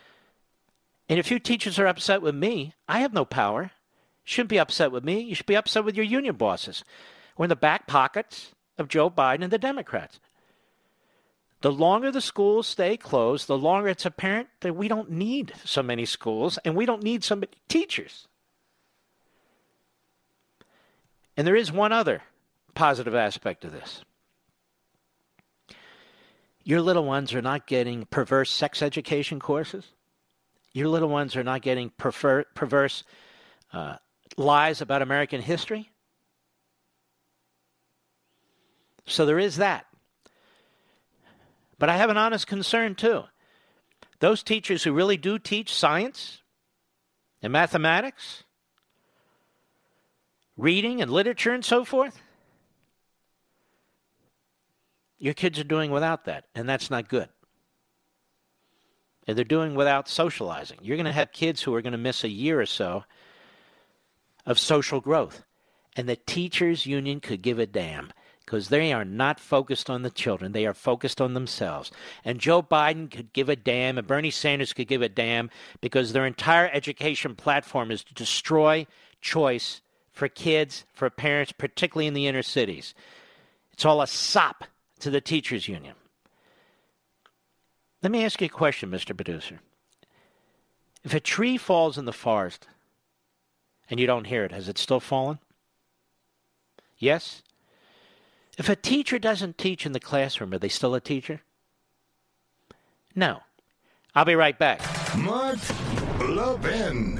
And if you teachers are upset with me, I have no power. You shouldn't be upset with me. You should be upset with your union bosses. We're in the back pockets of Joe Biden and the Democrats. The longer the schools stay closed, the longer it's apparent that we don't need so many schools and we don't need so many teachers. And there is one other positive aspect of this. Your little ones are not getting perverse sex education courses. Your little ones are not getting perverse uh, lies about American history. So there is that. But I have an honest concern too. Those teachers who really do teach science and mathematics, reading and literature and so forth, your kids are doing without that, and that's not good. And they're doing without socializing. You're going to mm-hmm. have kids who are going to miss a year or so of social growth. And the teachers' union could give a damn because they are not focused on the children. They are focused on themselves. And Joe Biden could give a damn, and Bernie Sanders could give a damn because their entire education platform is to destroy choice for kids, for parents, particularly in the inner cities. It's all a sop to the teachers' union. Let me ask you a question, Mr. Producer. If a tree falls in the forest and you don't hear it, has it still fallen? Yes? If a teacher doesn't teach in the classroom, are they still a teacher? No. I'll be right back. Mark Levin.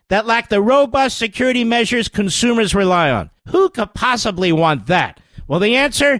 that lack the robust security measures consumers rely on. Who could possibly want that? Well, the answer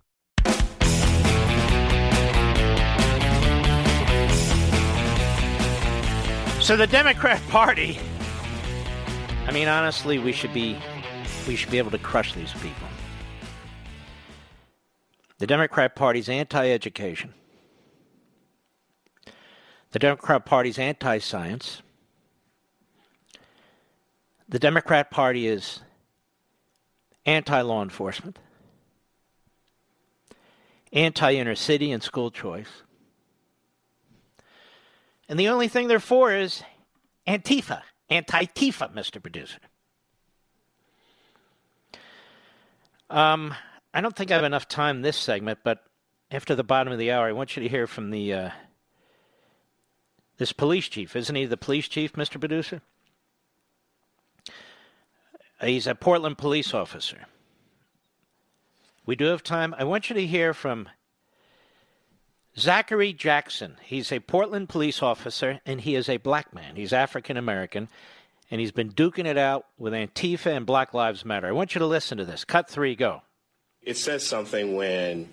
So the Democrat Party, I mean, honestly, we should be, we should be able to crush these people. The Democrat Party's anti-education. The Democrat Party's anti-science. The Democrat Party is anti-law enforcement, anti-inner city and school choice and the only thing they're for is Antifa, anti Tifa, Mr. Producer. Um, I don't think I have enough time this segment, but after the bottom of the hour, I want you to hear from the uh, this police chief. Isn't he the police chief, Mr. Producer? He's a Portland police officer. We do have time. I want you to hear from Zachary Jackson. He's a Portland police officer, and he is a black man. He's African American, and he's been duking it out with Antifa and Black Lives Matter. I want you to listen to this. Cut three, go. It says something when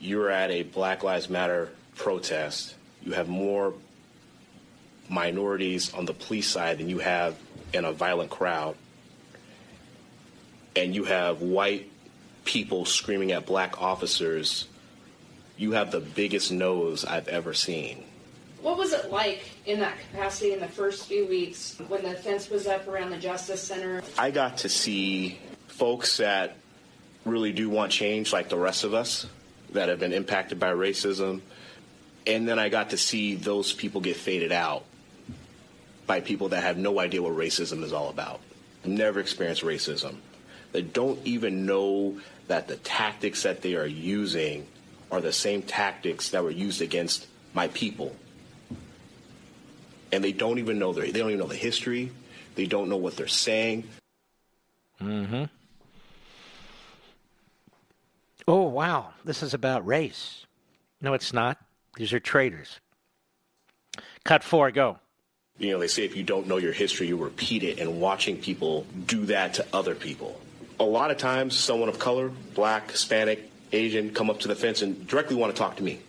you're at a Black Lives Matter protest. You have more minorities on the police side than you have in a violent crowd. And you have white people screaming at black officers you have the biggest nose I've ever seen. What was it like in that capacity in the first few weeks when the fence was up around the Justice Center? I got to see folks that really do want change, like the rest of us, that have been impacted by racism. And then I got to see those people get faded out by people that have no idea what racism is all about, never experienced racism, that don't even know that the tactics that they are using are the same tactics that were used against my people. And they don't even know their, they don't even know the history. They don't know what they're saying. Mm-hmm. Oh, wow. This is about race. No, it's not. These are traitors. Cut four, go. You know, they say if you don't know your history, you repeat it, and watching people do that to other people. A lot of times, someone of color, black, Hispanic, Asian, come up to the fence and directly want to talk to me.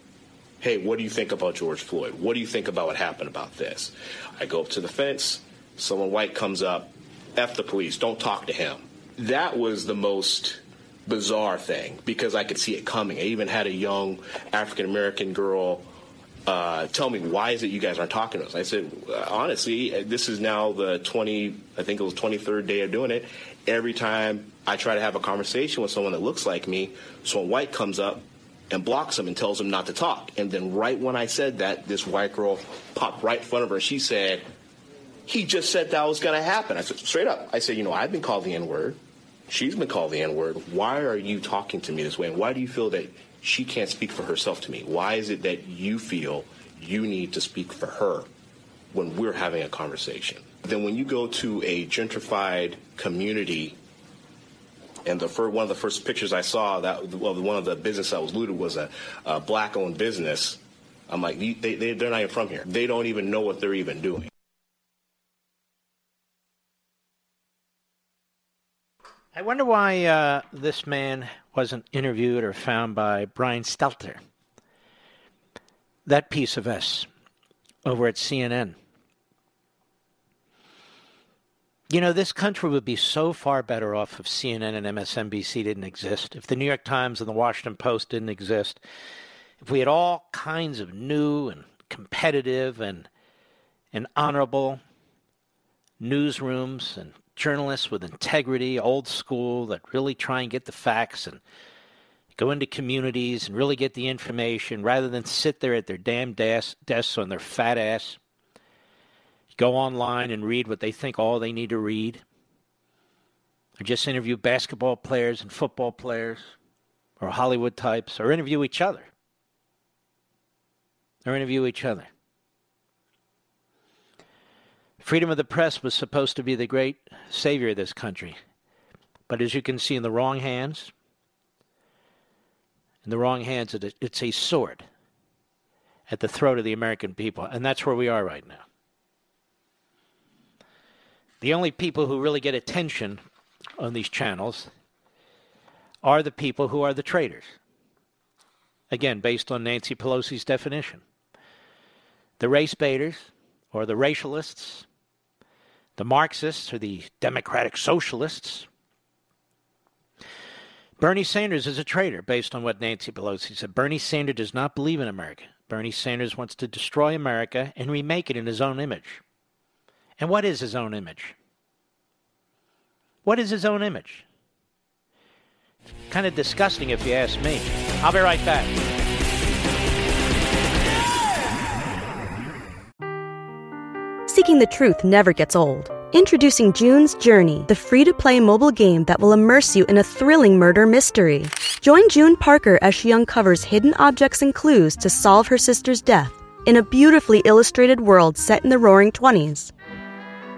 Hey, what do you think about George Floyd? What do you think about what happened about this? I go up to the fence, someone white comes up, F the police, don't talk to him. That was the most bizarre thing because I could see it coming. I even had a young African American girl uh, tell me, why is it you guys aren't talking to us? I said, honestly, this is now the 20, I think it was 23rd day of doing it. Every time I try to have a conversation with someone that looks like me, someone white comes up and blocks them and tells them not to talk. And then right when I said that, this white girl popped right in front of her. She said, he just said that was going to happen. I said, straight up. I said, you know, I've been called the N word. She's been called the N word. Why are you talking to me this way? And why do you feel that she can't speak for herself to me? Why is it that you feel you need to speak for her when we're having a conversation? Then when you go to a gentrified community, and the first, one of the first pictures I saw that well, one of the business I was looted was a, a black-owned business. I'm like, they, they, they're not even from here. They don't even know what they're even doing. I wonder why uh, this man wasn't interviewed or found by Brian Stelter. That piece of S over at CNN. You know, this country would be so far better off if CNN and MSNBC didn't exist, if the New York Times and the Washington Post didn't exist, if we had all kinds of new and competitive and, and honorable newsrooms and journalists with integrity, old school, that really try and get the facts and go into communities and really get the information rather than sit there at their damn des- desks on their fat ass, go online and read what they think all they need to read, or just interview basketball players and football players, or Hollywood types, or interview each other. Or interview each other. Freedom of the press was supposed to be the great savior of this country. But as you can see in the wrong hands, in the wrong hands, it's a sword at the throat of the American people. And that's where we are right now. The only people who really get attention on these channels are the people who are the traitors. Again, based on Nancy Pelosi's definition. The race baiters, or the racialists, the Marxists or the Democratic Socialists. Bernie Sanders is a traitor based on what Nancy Pelosi said. Bernie Sanders does not believe in America. Bernie Sanders wants to destroy America and remake it in his own image. And what is his own image? What is his own image? Kind of disgusting if you ask me. I'll be right back. Seeking the truth never gets old. Introducing June's Journey, the free to play mobile game that will immerse you in a thrilling murder mystery. Join June Parker as she uncovers hidden objects and clues to solve her sister's death in a beautifully illustrated world set in the roaring 20s.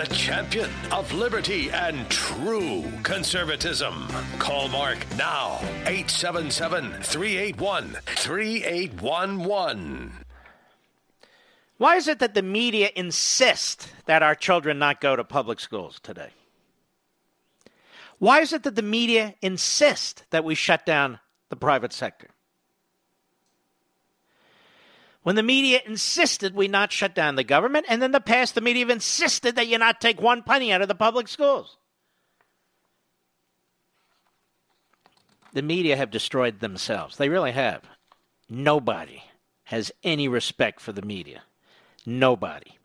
The champion of liberty and true conservatism. Call Mark now, 877 381 3811. Why is it that the media insist that our children not go to public schools today? Why is it that the media insist that we shut down the private sector? When the media insisted we not shut down the government, and in the past, the media have insisted that you not take one penny out of the public schools. The media have destroyed themselves. They really have. Nobody has any respect for the media. Nobody.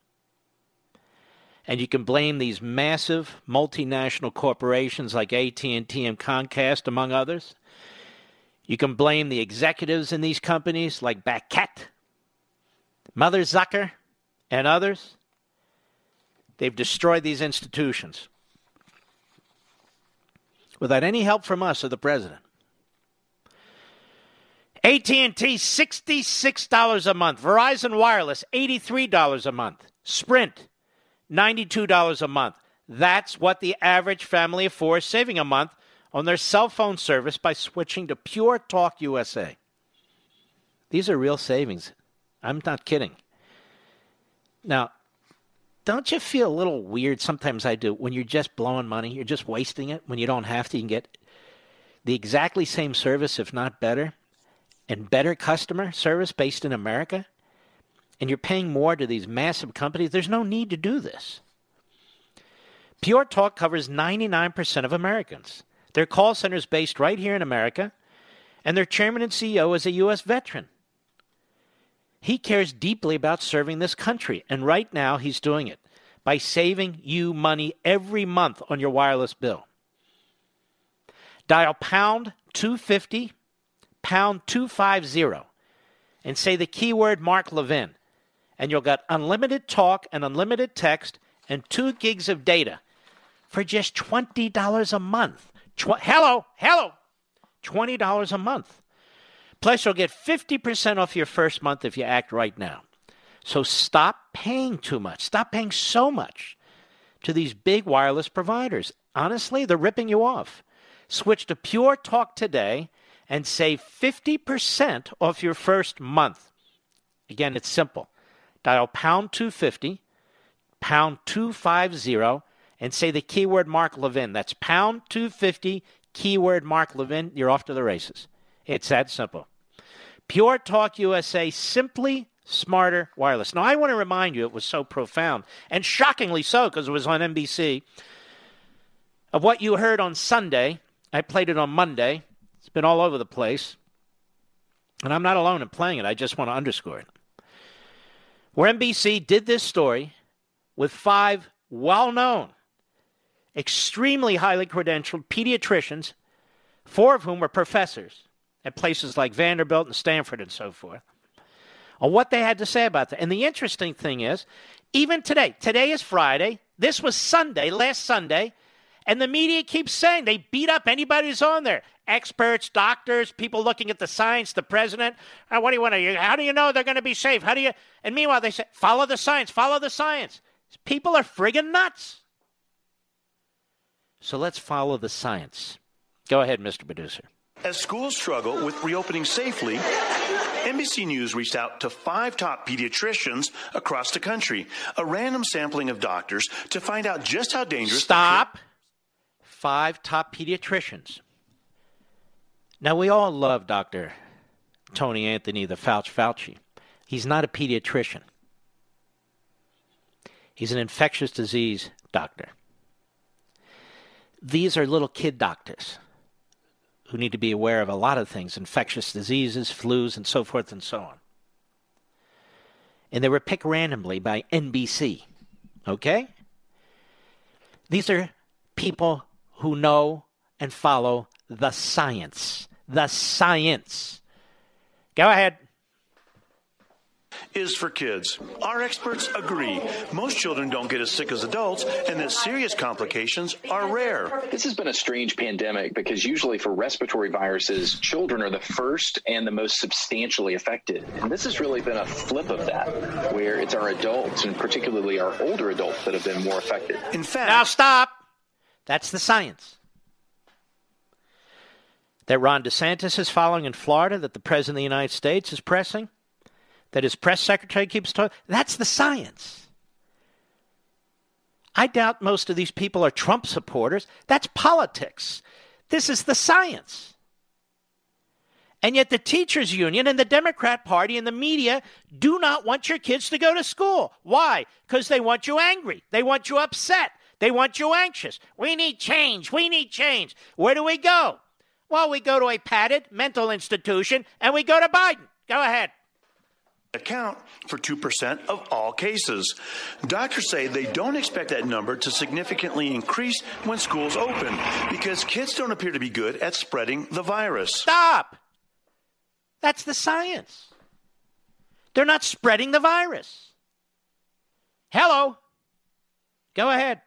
And you can blame these massive multinational corporations like AT&T and Comcast among others. You can blame the executives in these companies like Baquet, Mother Zucker, and others. They've destroyed these institutions without any help from us or the president. AT&T $66 a month, Verizon Wireless $83 a month, Sprint $92 a month. That's what the average family of four is saving a month on their cell phone service by switching to Pure Talk USA. These are real savings. I'm not kidding. Now, don't you feel a little weird? Sometimes I do. When you're just blowing money, you're just wasting it. When you don't have to, you can get the exactly same service, if not better and better customer service based in America, and you're paying more to these massive companies, there's no need to do this. Pure Talk covers 99% of Americans. Their call center is based right here in America, and their chairman and CEO is a U.S. veteran. He cares deeply about serving this country, and right now he's doing it by saving you money every month on your wireless bill. Dial pound 250 pound 250 and say the keyword Mark Levin, and you'll get unlimited talk and unlimited text and two gigs of data for just $20 a month. Tw- hello, hello, $20 a month. Plus, you'll get 50% off your first month if you act right now. So stop paying too much. Stop paying so much to these big wireless providers. Honestly, they're ripping you off. Switch to Pure Talk today and save 50% off your first month. Again, it's simple. Dial pound 250, pound 250, and say the keyword Mark Levin. That's pound 250, keyword Mark Levin. You're off to the races. It's that simple. Pure Talk USA, simply smarter wireless. Now, I want to remind you, it was so profound, and shockingly so, because it was on NBC, of what you heard on Sunday. I played it on Monday it's been all over the place. And I'm not alone in playing it. I just want to underscore it. Where NBC did this story with five well known, extremely highly credentialed pediatricians, four of whom were professors at places like Vanderbilt and Stanford and so forth, on what they had to say about that. And the interesting thing is, even today, today is Friday, this was Sunday, last Sunday, and the media keeps saying they beat up anybody who's on there experts, doctors, people looking at the science, the president. Uh, what do you want to? How do you know they're going to be safe? How do you? And meanwhile, they say, follow the science, follow the science. People are friggin' nuts. So let's follow the science. Go ahead, Mr. Producer. As schools struggle with reopening safely, NBC News reached out to five top pediatricians across the country, a random sampling of doctors to find out just how dangerous. Stop. Five top pediatricians. Now, we all love Dr. Tony Anthony, the Fauci Fauci. He's not a pediatrician, he's an infectious disease doctor. These are little kid doctors who need to be aware of a lot of things infectious diseases, flus, and so forth and so on. And they were picked randomly by NBC. Okay? These are people who know and follow the science. The science. Go ahead. Is for kids. Our experts agree. Most children don't get as sick as adults, and that serious complications are rare. This has been a strange pandemic because usually for respiratory viruses, children are the first and the most substantially affected. And this has really been a flip of that, where it's our adults, and particularly our older adults, that have been more affected. In fact, now stop. That's the science that Ron DeSantis is following in Florida, that the President of the United States is pressing, that his press secretary keeps talking. That's the science. I doubt most of these people are Trump supporters. That's politics. This is the science. And yet, the teachers' union and the Democrat Party and the media do not want your kids to go to school. Why? Because they want you angry. They want you upset. They want you anxious. We need change. We need change. Where do we go? Well, we go to a padded mental institution and we go to Biden. Go ahead account for 2% of all cases. Doctors say they don't expect that number to significantly increase when schools open because kids don't appear to be good at spreading the virus. Stop! That's the science. They're not spreading the virus. Hello. Go ahead.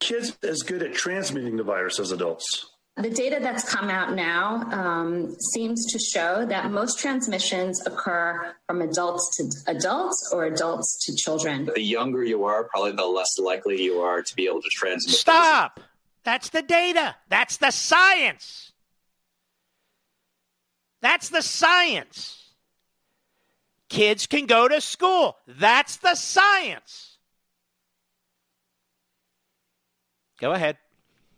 Kids as good at transmitting the virus as adults. The data that's come out now um, seems to show that most transmissions occur from adults to adults or adults to children. The younger you are, probably the less likely you are to be able to transmit. Stop! That's the data. That's the science. That's the science. Kids can go to school. That's the science. Go ahead.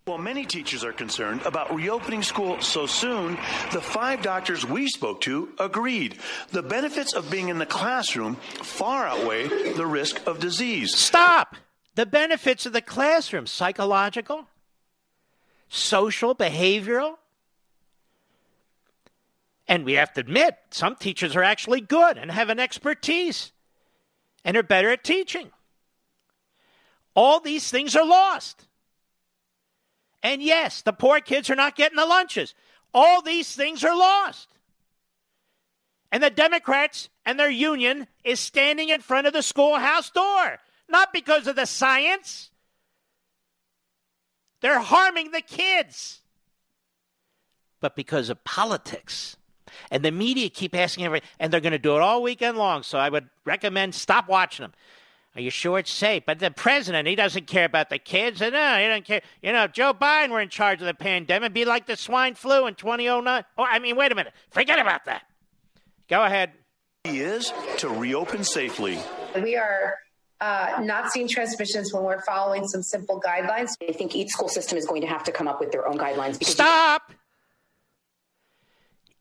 While many teachers are concerned about reopening school so soon, the five doctors we spoke to agreed. The benefits of being in the classroom far outweigh the risk of disease. Stop! The benefits of the classroom psychological, social, behavioral. And we have to admit, some teachers are actually good and have an expertise and are better at teaching. All these things are lost. And yes, the poor kids are not getting the lunches. All these things are lost. And the Democrats and their union is standing in front of the schoolhouse door, not because of the science. They're harming the kids, but because of politics. And the media keep asking everything, and they're going to do it all weekend long. So I would recommend stop watching them. Are you sure it's safe? But the president, he doesn't care about the kids. And no, he doesn't care. You know, if Joe Biden were in charge of the pandemic. Be like the swine flu in 2009. Oh, I mean, wait a minute. Forget about that. Go ahead. He is to reopen safely. We are uh, not seeing transmissions when we're following some simple guidelines. I think each school system is going to have to come up with their own guidelines. Stop!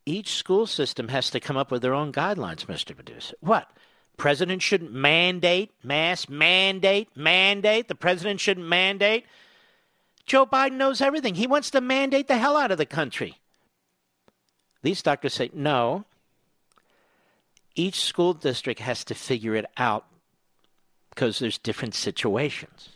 Each school system has to come up with their own guidelines, Mr. Producer. What? President shouldn't mandate, mass mandate, mandate. The president shouldn't mandate. Joe Biden knows everything. He wants to mandate the hell out of the country. These doctors say no. Each school district has to figure it out because there's different situations.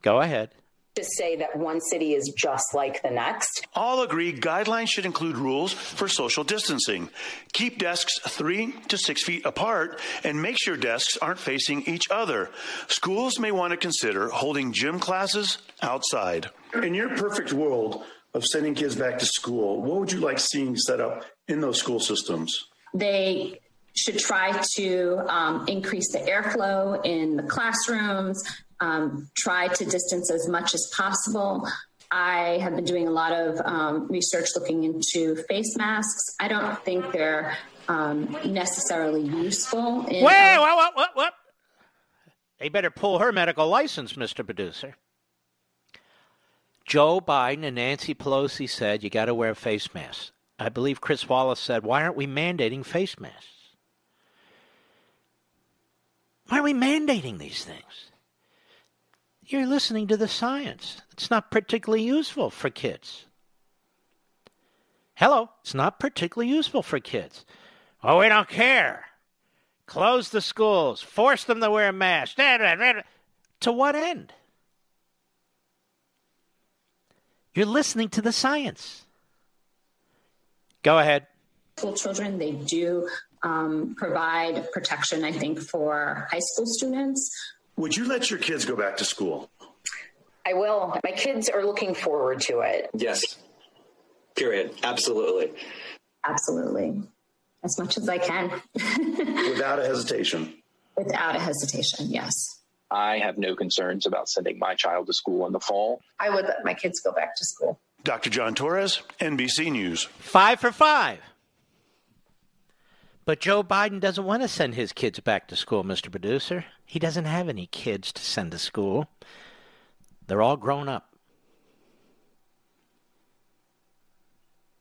Go ahead to say that one city is just like the next. All agree guidelines should include rules for social distancing. Keep desks three to six feet apart and make sure desks aren't facing each other. Schools may want to consider holding gym classes outside. In your perfect world of sending kids back to school, what would you like seeing set up in those school systems? They should try to um, increase the airflow in the classrooms, um, try to distance as much as possible. I have been doing a lot of um, research looking into face masks. I don't think they're um, necessarily useful. In, Wait, what, what, what, what? They better pull her medical license, Mr. Producer. Joe Biden and Nancy Pelosi said you got to wear a face mask. I believe Chris Wallace said, why aren't we mandating face masks? Why are we mandating these things? You're listening to the science. It's not particularly useful for kids. Hello, it's not particularly useful for kids. Oh, we don't care. Close the schools, force them to wear masks. To what end? You're listening to the science. Go ahead. Children, they do um, provide protection, I think, for high school students. Would you let your kids go back to school? I will. My kids are looking forward to it. Yes. Period. Absolutely. Absolutely. As much as I can. Without a hesitation. Without a hesitation, yes. I have no concerns about sending my child to school in the fall. I would let my kids go back to school. Dr. John Torres, NBC News. Five for five. But Joe Biden doesn't want to send his kids back to school, Mr. Producer. He doesn't have any kids to send to school. They're all grown up.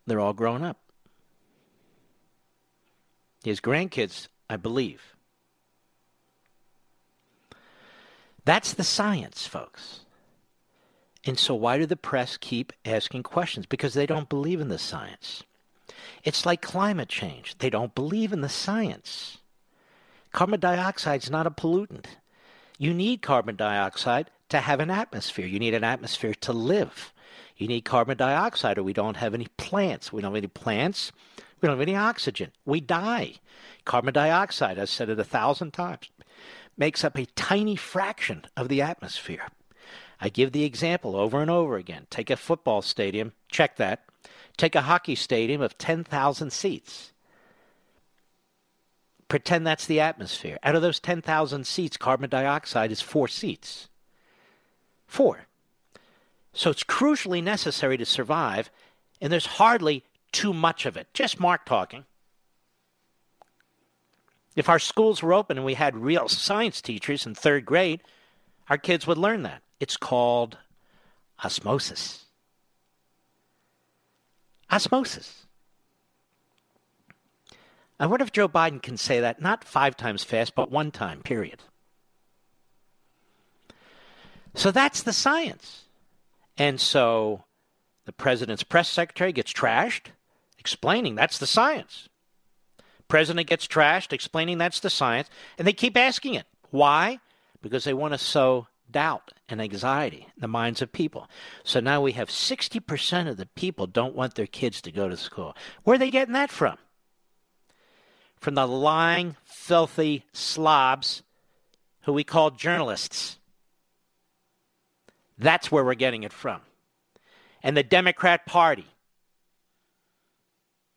They're all grown up. His grandkids, I believe. That's the science, folks. And so, why do the press keep asking questions? Because they don't believe in the science. It's like climate change. They don't believe in the science. Carbon dioxide is not a pollutant. You need carbon dioxide to have an atmosphere. You need an atmosphere to live. You need carbon dioxide, or we don't have any plants. We don't have any plants. We don't have any oxygen. We die. Carbon dioxide, I've said it a thousand times, makes up a tiny fraction of the atmosphere. I give the example over and over again. Take a football stadium, check that. Take a hockey stadium of 10,000 seats. Pretend that's the atmosphere. Out of those 10,000 seats, carbon dioxide is four seats. Four. So it's crucially necessary to survive, and there's hardly too much of it. Just Mark talking. If our schools were open and we had real science teachers in third grade, our kids would learn that. It's called osmosis. Osmosis. I wonder if Joe Biden can say that not five times fast, but one time, period. So that's the science. And so the president's press secretary gets trashed, explaining that's the science. President gets trashed, explaining that's the science, and they keep asking it. Why? Because they want to sow doubt and anxiety in the minds of people. So now we have 60% of the people don't want their kids to go to school. Where are they getting that from? From the lying, filthy slobs who we call journalists. That's where we're getting it from. And the Democrat Party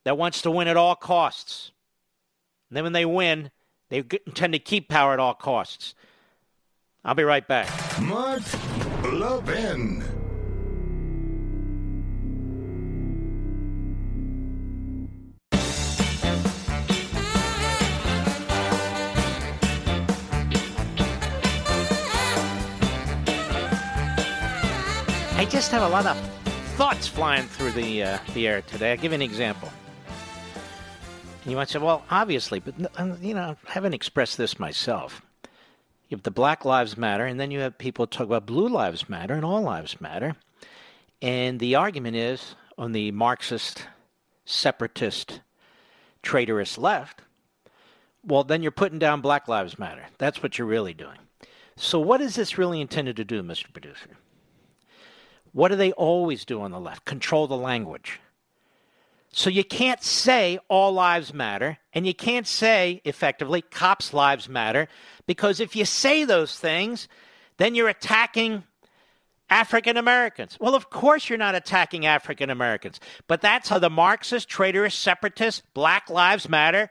that wants to win at all costs. And then when they win, they intend to keep power at all costs. I'll be right back. Mark Levin. I just have a lot of thoughts flying through the uh, the air today. I'll give you an example. And you might say, well, obviously, but you know, I haven't expressed this myself. You have the Black Lives Matter, and then you have people talk about Blue Lives Matter and All Lives Matter. And the argument is on the Marxist, separatist, traitorous left, well, then you're putting down Black Lives Matter. That's what you're really doing. So, what is this really intended to do, Mr. Producer? What do they always do on the left? Control the language. So you can't say all lives matter, and you can't say effectively cops' lives matter, because if you say those things, then you're attacking African Americans. Well, of course you're not attacking African Americans, but that's how the Marxist, traitorous, separatist, Black Lives Matter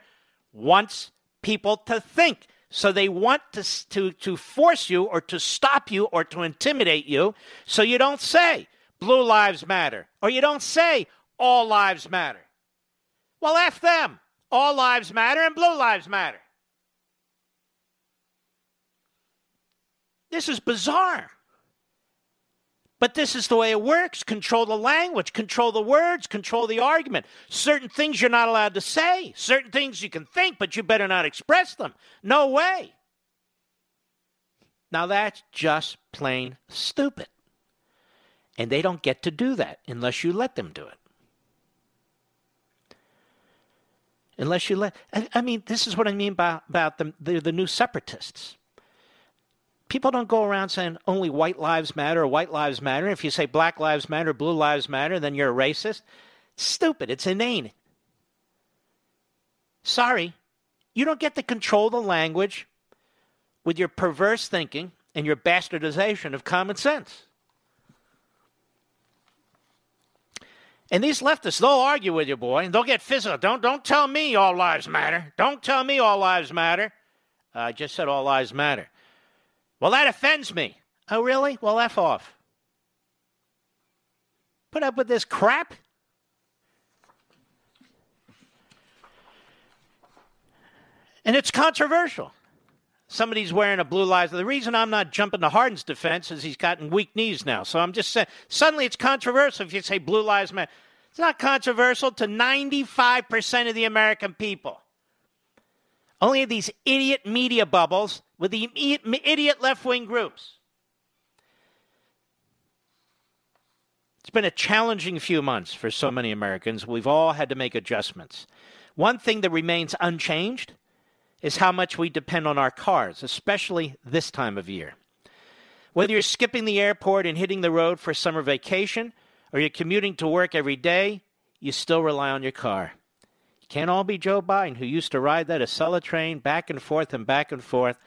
wants people to think. So they want to, to, to force you or to stop you or to intimidate you so you don't say Blue Lives Matter or you don't say all lives matter. Well, F them. All lives matter and blue lives matter. This is bizarre. But this is the way it works. Control the language, control the words, control the argument. Certain things you're not allowed to say, certain things you can think, but you better not express them. No way. Now that's just plain stupid. And they don't get to do that unless you let them do it. Unless you let. I, mean, this is what I mean by, about the, the, the new separatists. People don't go around saying only white lives matter or white lives matter. If you say black lives matter, blue lives matter, then you're a racist. Stupid. It's inane. Sorry, you don't get to control the language with your perverse thinking and your bastardization of common sense. And these leftists, they'll argue with you, boy, and they'll get physical. Don't, don't tell me all lives matter. Don't tell me all lives matter. Uh, I just said all lives matter. Well, that offends me. Oh, really? Well, F off. Put up with this crap? And it's controversial. Somebody's wearing a blue lives. The reason I'm not jumping to Harden's defense is he's gotten weak knees now. So I'm just saying, suddenly it's controversial if you say blue lives matter. It's not controversial to 95% of the American people. Only these idiot media bubbles with the idiot left wing groups. It's been a challenging few months for so many Americans. We've all had to make adjustments. One thing that remains unchanged is how much we depend on our cars, especially this time of year. Whether you're skipping the airport and hitting the road for summer vacation, or you're commuting to work every day, you still rely on your car. Can't all be Joe Biden, who used to ride that Acela train back and forth and back and forth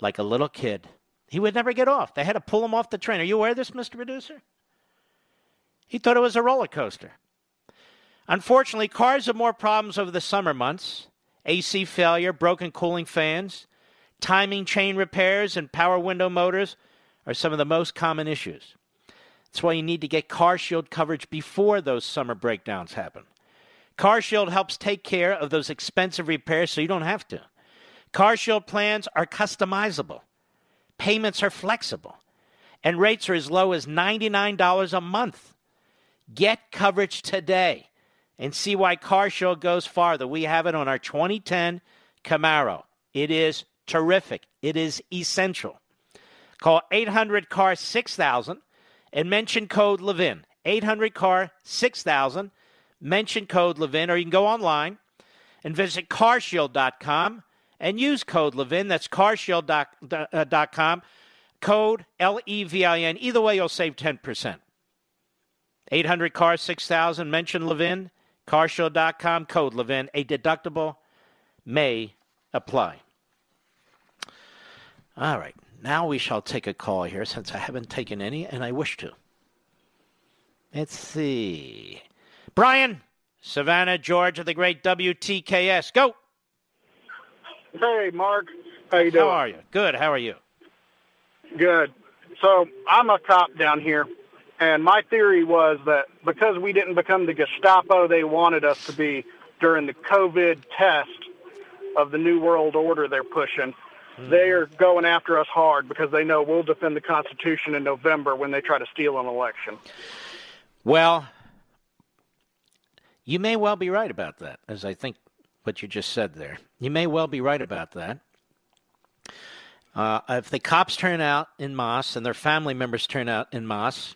like a little kid. He would never get off. They had to pull him off the train. Are you aware of this, Mr. Producer? He thought it was a roller coaster. Unfortunately, cars have more problems over the summer months AC failure, broken cooling fans, timing chain repairs, and power window motors are some of the most common issues. That's why you need to get Car Shield coverage before those summer breakdowns happen. Car Shield helps take care of those expensive repairs so you don't have to. Car Shield plans are customizable, payments are flexible, and rates are as low as $99 a month. Get coverage today and see why Car Shield goes farther. We have it on our 2010 Camaro. It is terrific. It is essential. Call 800 CAR 6000 and mention code Levin. 800 CAR 6000. Mention code Levin, or you can go online and visit carshield.com and use code Levin. That's carshield.com. Uh, code L E V I N. Either way, you'll save 10%. 800 CAR 6000. Mention Levin. Carshield.com. Code Levin. A deductible may apply. All right. Now we shall take a call here since I haven't taken any and I wish to. Let's see. Brian, Savannah, Georgia, the great WTKS. Go. Hey, Mark. How you doing? How are you? Good. How are you? Good. So I'm a cop down here, and my theory was that because we didn't become the Gestapo they wanted us to be during the COVID test of the New World Order they're pushing, mm-hmm. they are going after us hard because they know we'll defend the Constitution in November when they try to steal an election. Well, you may well be right about that, as I think what you just said there. You may well be right about that. Uh, if the cops turn out in mass and their family members turn out in mass,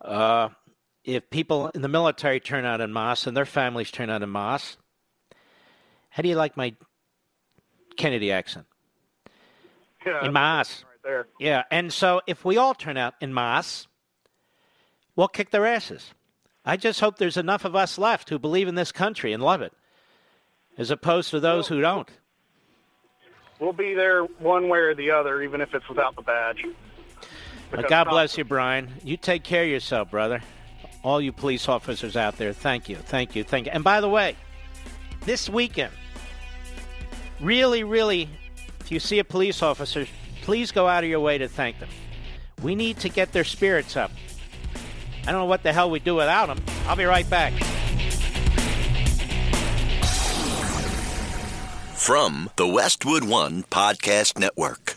uh, if people in the military turn out in mass and their families turn out in mass, how do you like my Kennedy accent? Yeah, in mass. Right there. Yeah, and so if we all turn out in mass, we'll kick their asses. I just hope there's enough of us left who believe in this country and love it, as opposed to those who don't. We'll be there one way or the other, even if it's without the badge. Well, God bless you, Brian. You take care of yourself, brother. All you police officers out there, thank you, thank you, thank you. And by the way, this weekend, really, really, if you see a police officer, please go out of your way to thank them. We need to get their spirits up. I don't know what the hell we do without them. I'll be right back. From the Westwood One Podcast Network.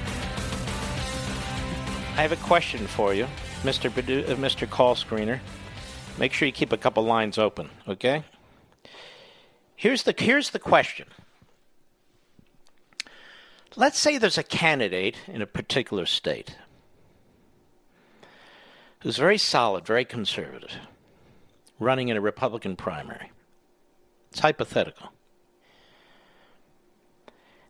I have a question for you, Mr. Bedu- uh, Mr. Call Screener. Make sure you keep a couple lines open, okay? Here's the here's the question. Let's say there's a candidate in a particular state who's very solid, very conservative, running in a Republican primary. It's hypothetical.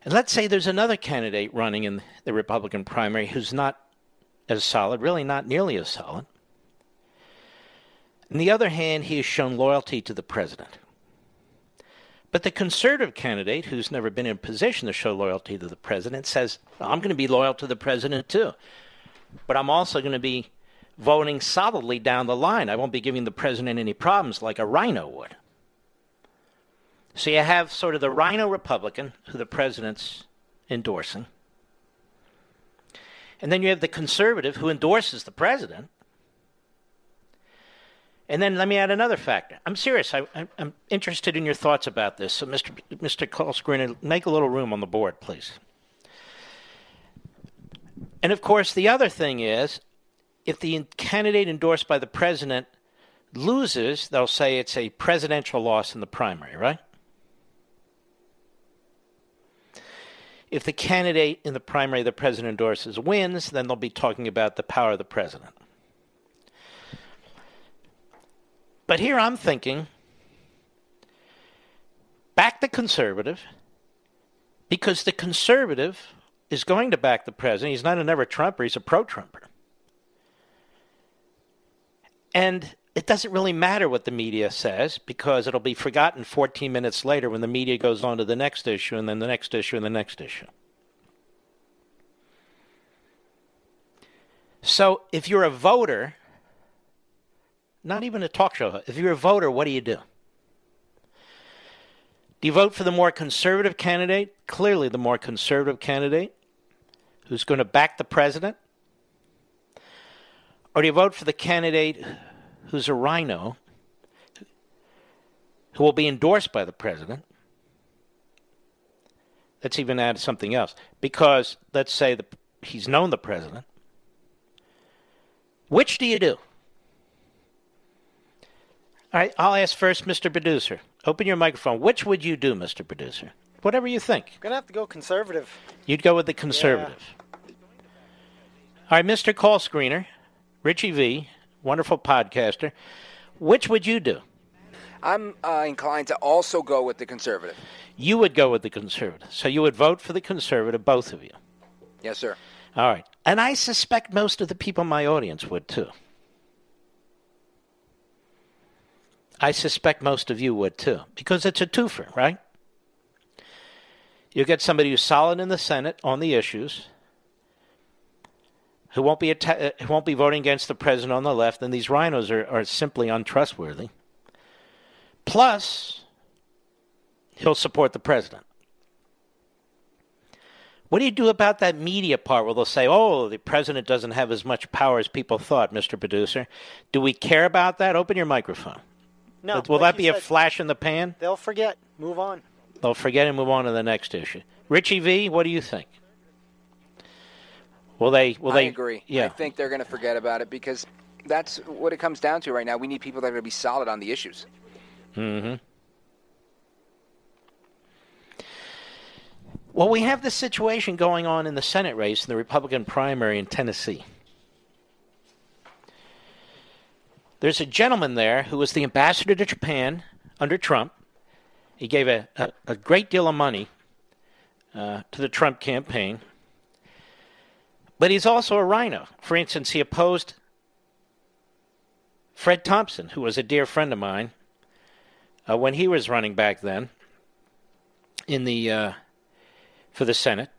And let's say there's another candidate running in the Republican primary who's not as solid, really not nearly as solid. On the other hand, he has shown loyalty to the president. But the conservative candidate, who's never been in a position to show loyalty to the president, says, I'm going to be loyal to the president too. But I'm also going to be voting solidly down the line. I won't be giving the president any problems like a rhino would. So you have sort of the rhino Republican, who the president's endorsing. And then you have the conservative who endorses the president. And then let me add another factor. I'm serious. I, am interested in your thoughts about this. So, Mr. Mr. Call make a little room on the board, please. And of course, the other thing is if the candidate endorsed by the president loses, they'll say it's a presidential loss in the primary, right? If the candidate in the primary the president endorses wins, then they'll be talking about the power of the president. But here I'm thinking back the conservative because the conservative is going to back the president. He's not a never Trumper, he's a pro Trumper. And it doesn't really matter what the media says because it'll be forgotten 14 minutes later when the media goes on to the next issue and then the next issue and the next issue. So if you're a voter, not even a talk show, if you're a voter, what do you do? Do you vote for the more conservative candidate? Clearly, the more conservative candidate who's going to back the president? Or do you vote for the candidate who's a rhino, who will be endorsed by the president. Let's even add something else. Because, let's say, the, he's known the president. Which do you do? All right, I'll ask first, Mr. Producer. Open your microphone. Which would you do, Mr. Producer? Whatever you think. I'm going to have to go conservative. You'd go with the conservative. Yeah. All right, Mr. Call Screener, Richie V wonderful podcaster. Which would you do? I'm uh, inclined to also go with the conservative. You would go with the conservative. So you would vote for the conservative, both of you. Yes, sir. All right. And I suspect most of the people in my audience would too. I suspect most of you would too, because it's a twofer, right? You get somebody who's solid in the Senate on the issues, who won't be atta- uh, who won't be voting against the president on the left, and these rhinos are, are simply untrustworthy. Plus, he'll support the president. What do you do about that media part where they'll say, oh, the president doesn't have as much power as people thought, Mr. Producer? Do we care about that? Open your microphone. No. Will like that be said, a flash in the pan? They'll forget. Move on. They'll forget and move on to the next issue. Richie V, what do you think? Will they? Will they? I agree. Yeah. I think they're going to forget about it because that's what it comes down to right now. We need people that are going to be solid on the issues. hmm Well, we have this situation going on in the Senate race in the Republican primary in Tennessee. There's a gentleman there who was the ambassador to Japan under Trump. He gave a, a, a great deal of money uh, to the Trump campaign. But he's also a rhino. For instance, he opposed Fred Thompson, who was a dear friend of mine uh, when he was running back then in the uh, for the Senate.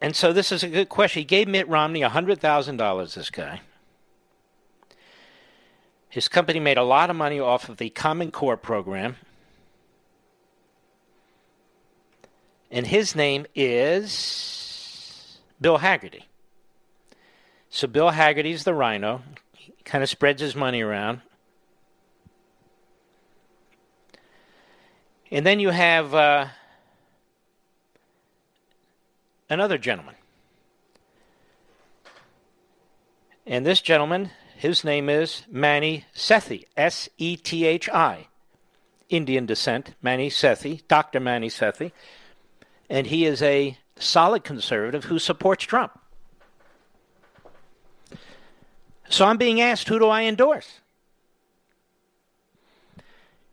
And so this is a good question. He gave Mitt Romney $100,000, this guy. His company made a lot of money off of the Common Core program. And his name is Bill Hagerty. So Bill Hagerty's the rhino. He kind of spreads his money around. And then you have uh, another gentleman. And this gentleman, his name is Manny Sethi, S E T H I. Indian descent, Manny Sethi, Dr. Manny Sethi, and he is a solid conservative who supports Trump. So I'm being asked, who do I endorse?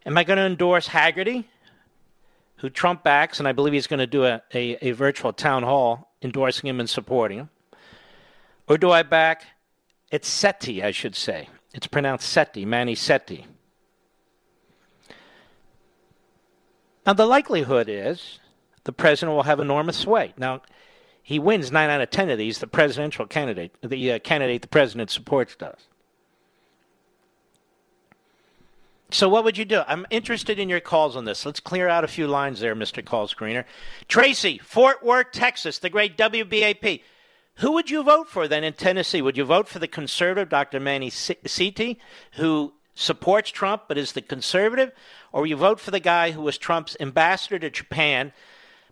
Am I going to endorse Hagerty, who Trump backs, and I believe he's going to do a, a, a virtual town hall endorsing him and supporting him? Or do I back it's Seti, I should say. It's pronounced Seti, Manny Seti. Now, the likelihood is the president will have enormous sway. Now, he wins nine out of ten of these. The presidential candidate, the uh, candidate the president supports, does. So, what would you do? I'm interested in your calls on this. Let's clear out a few lines there, Mr. Call Screener. Tracy, Fort Worth, Texas, the great WBAP. Who would you vote for then in Tennessee? Would you vote for the conservative Dr. Manny Sethi, who supports Trump but is the conservative, or you vote for the guy who was Trump's ambassador to Japan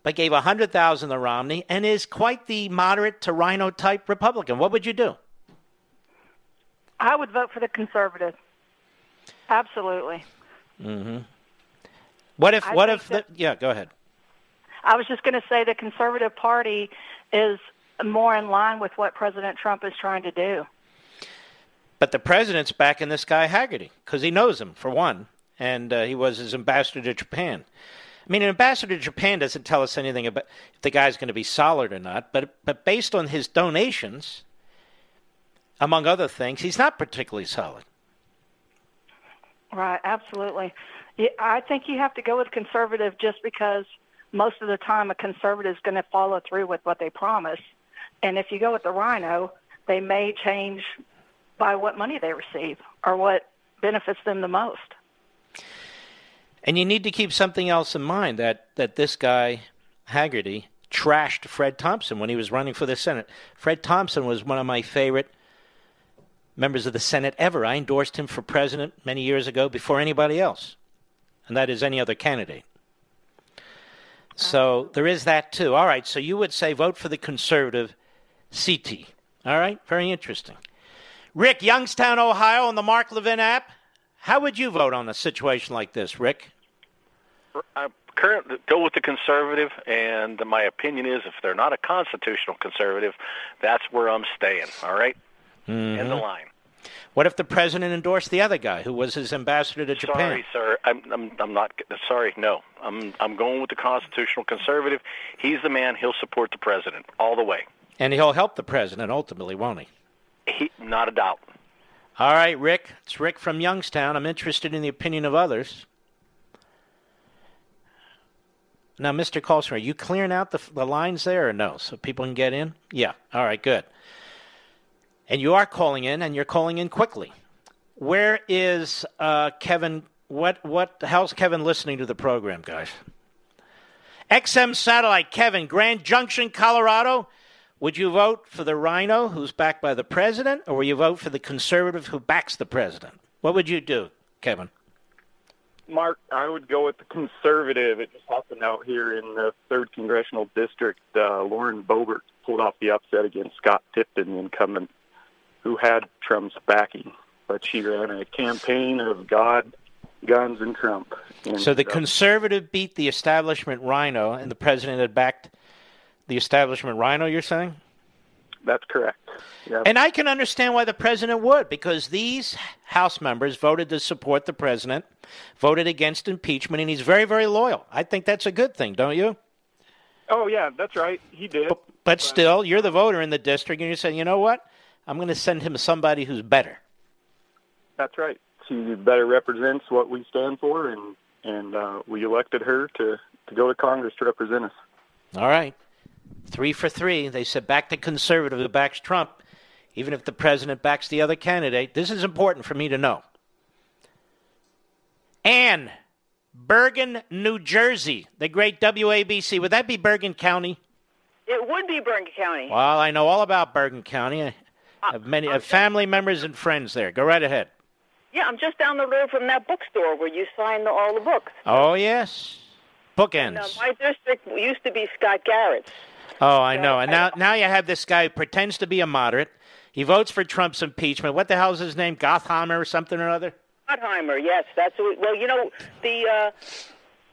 but gave a hundred thousand to Romney and is quite the moderate to RINO type Republican? What would you do? I would vote for the conservative. Absolutely. Mm-hmm. What if? I What if? The, yeah, go ahead. I was just going to say the Conservative Party is more in line with what President Trump is trying to do. But the president's backing this guy Hagerty because he knows him for one, and uh, he was his ambassador to Japan. I mean, an ambassador to Japan doesn't tell us anything about if the guy's going to be solid or not. But but based on his donations, among other things, he's not particularly solid. Right, absolutely. I think you have to go with conservative just because most of the time a conservative is going to follow through with what they promise. And if you go with the rhino, they may change by what money they receive or what benefits them the most. And you need to keep something else in mind that, that this guy, Hagerty, trashed Fred Thompson when he was running for the Senate. Fred Thompson was one of my favorite members of the Senate ever. I endorsed him for president many years ago before anybody else, and that is any other candidate. So there is that too. All right, so you would say vote for the conservative Sethi. All right, very interesting. Rick, Youngstown, Ohio, on the Mark Levin app. How would you vote on a situation like this, Rick? I current go with the conservative, and my opinion is if they're not a constitutional conservative, that's where I'm staying. All right? Mhm. in the line. What if the president endorsed the other guy who was his ambassador to Japan? Sorry, sir. I'm, I'm I'm not sorry. No, I'm I'm going with the constitutional conservative. He's the man. He'll support the president all the way. And he'll help the president ultimately, won't he? He, not a doubt. All right, Rick. It's Rick from Youngstown. I'm interested in the opinion of others. Now, Mr. Colson, are you clearing out the, the lines there or no so people can get in? Yeah. All right, good. And you are calling in, and you're calling in quickly. Where is uh, Kevin? What what? How's Kevin listening to the program, guys? XM Satellite, Kevin, Grand Junction, Colorado. Would you vote for the Rhino, who's backed by the president, or will you vote for the conservative who backs the president? What would you do, Kevin? Mark, I would go with the conservative. It just happened out here in the third congressional district. Uh, Lauren Boebert pulled off the upset against Scott Tipton, the incumbent, who had Trump's backing. But she ran a campaign of God, guns, and Trump. And, So the uh, conservative beat the establishment Rhino, and the president had backed the establishment Rhino. You're saying? That's correct. Yeah. And I can understand why the president would, because these House members voted to support the president, voted against impeachment, and he's very, very loyal. I think that's a good thing, don't you? Oh yeah, that's right. He did. But still, you're the voter in the district, and you're saying, you know what? I'm going to send him somebody who's better. That's right. She better represents what we stand for, and and uh, we elected her to to go to Congress to represent us. All right. Three for three. They said back to conservative who backs Trump, even if the president backs the other candidate. This is important for me to know. Ann, Bergen, New Jersey, the great WABC. Would that be Bergen County? It would be Bergen County. Well, I know all about Bergen County. I uh, have many I have uh, family members and friends there. Go right ahead. Yeah, I'm just down the road from that bookstore where you sign the, all the books. Oh, yes. Bookends. Now, uh, my district used to be Scott Garrett's. Oh, I know. And now, now you have this guy who pretends to be a moderate. He votes for Trump's impeachment. What the hell is his name? Gottheimer or something or other? Gottheimer, yes, that's what, well, you know the uh,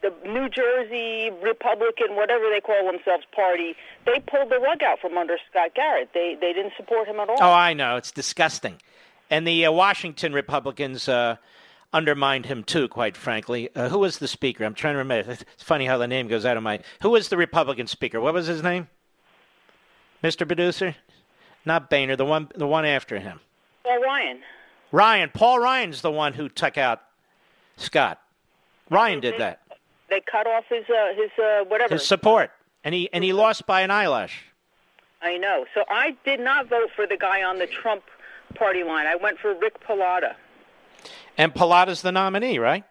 the New Jersey Republican, whatever they call themselves, party. They pulled the rug out from under Scott Garrett. They they didn't support him at all. Oh, I know. It's disgusting. And the uh, Washington Republicans uh, undermined him too, quite frankly. Uh, who was the speaker? I'm trying to remember. It's funny how the name goes out of my. Who was the Republican speaker? What was his name? Mr. Producer? Not Boehner, the one the one after him. Paul Ryan. Ryan. Paul Ryan's the one who took out Scott. Ryan did that. They cut off his uh, his uh, whatever. His support. And he and he lost by an eyelash. I know. So I did not vote for the guy on the Trump party line. I went for Rick Pallotta. And Pallotta's the nominee, right?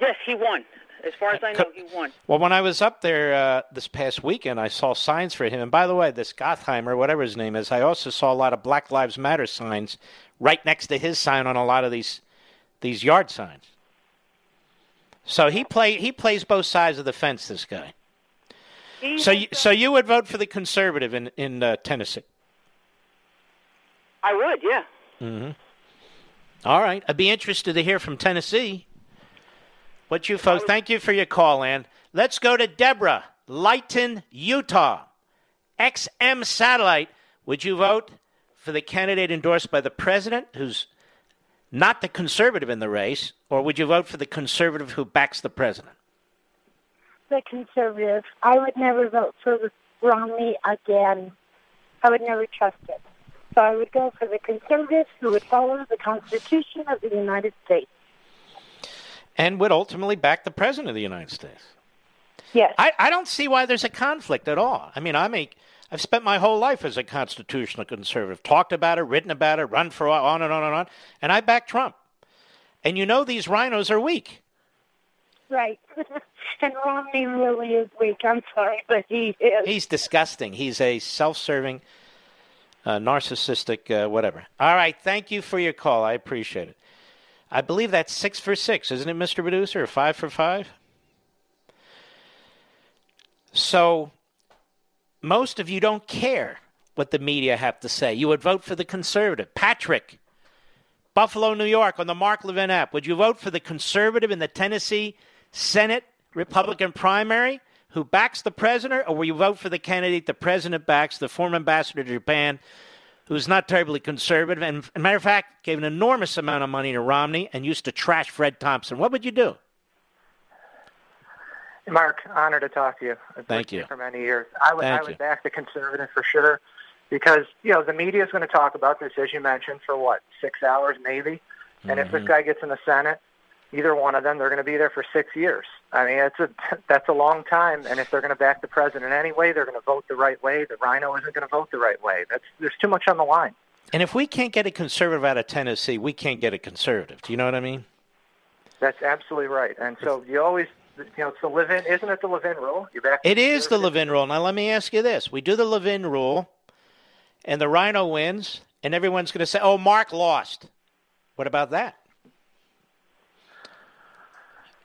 Yes, he won. As far as I know, he won. Well, when I was up there uh, this past weekend, I saw signs for him. And by the way, this Gottheimer, whatever his name is, I also saw a lot of Black Lives Matter signs right next to his sign on a lot of these these yard signs. So he play he plays both sides of the fence. This guy. He So you, so you would vote for the conservative in in uh, Tennessee? I would, yeah. Mm-hmm. All right. I'd be interested to hear from Tennessee. What you folks, thank you for your call, Ann. Let's go to Deborah, Layton, Utah. XM Satellite. Would you vote for the candidate endorsed by the president, who's not the conservative in the race, or would you vote for the conservative who backs the president? the conservative. I would never vote for Romney again. I would never trust it. So I would go for the conservative who would follow the Constitution of the United States. And would ultimately back the president of the United States. Yes. I, I don't see why there's a conflict at all. I mean, I make I've spent my whole life as a constitutional conservative, talked about it, written about it, run for on and on and on, and I back Trump. And you know these RINOs are weak. Right. and Romney really is weak. I'm sorry, but he is. He's disgusting. He's a self-serving, uh, narcissistic, uh, whatever. All right, thank you for your call. I appreciate it. I believe that's six for six, isn't it, Mr. Producer? Or five for five? So, most of you don't care what the media have to say. You would vote for the conservative. Patrick, Buffalo, New York, on the Mark Levin app. Would you vote for the conservative in the Tennessee Senate Republican primary who backs the president, or will you vote for the candidate the president backs, the former ambassador to Japan, who's not terribly conservative, and, as a matter of fact, gave an enormous amount of money to Romney and used to trash Fred Thompson? What would you do? Mark, honor to talk to you. I've Thank you. for many years. I would, I would back the conservative for sure, because you know the media is going to talk about this, as you mentioned, for what six hours maybe, and if this Mhm. guy gets in the Senate, either one of them, they're going to be there for six years. I mean, it's a that's a long time, and if they're going to back the president anyway, they're going to vote the right way. The RINO isn't going to vote the right way. That's there's too much on the line. And if we can't get a conservative out of Tennessee, we can't get a conservative. Do you know what I mean? That's absolutely right. And so you always, you know, it's the Levin, isn't it the Levin rule? You're back It is the Levin rule. Now, let me ask you this. We do the Levin rule, and the RINO wins, and everyone's going to say, oh, Mark lost. What about that?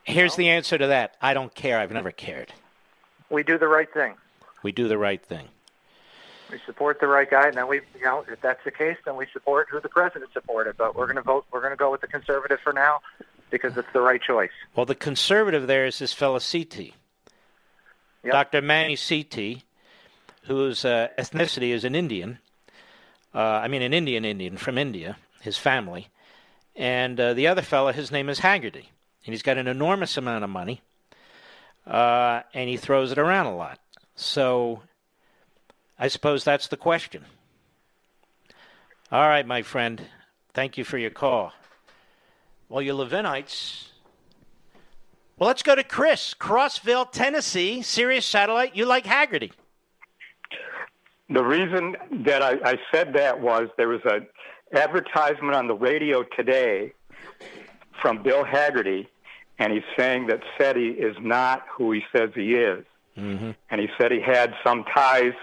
Here's the answer to that. I don't care. I've never cared. we do the right thing. We do the right thing. We support the right guy, and then we, you know, if that's the case, then we support who the president supported. But we're going to vote. We're going to go with the conservative for now because it's the right choice. Well, the conservative there is this fellow Sethi, Dr. Manny Sethi, whose uh, ethnicity is an Indian. Uh, I mean, an Indian Indian from India, his family. And uh, the other fellow, his name is Hagerty. And he's got an enormous amount of money, uh, and he throws it around a lot. So I suppose that's the question. All right, my friend. Thank you for your call. Well, you Levinites. Well, let's go to Chris, Crossville, Tennessee, Sirius Satellite. You like Hagerty. The reason that I, I said that was there was an advertisement on the radio today from Bill Hagerty, and he's saying that Sethi is not who he says he is. Mm-hmm. And he said he had some ties.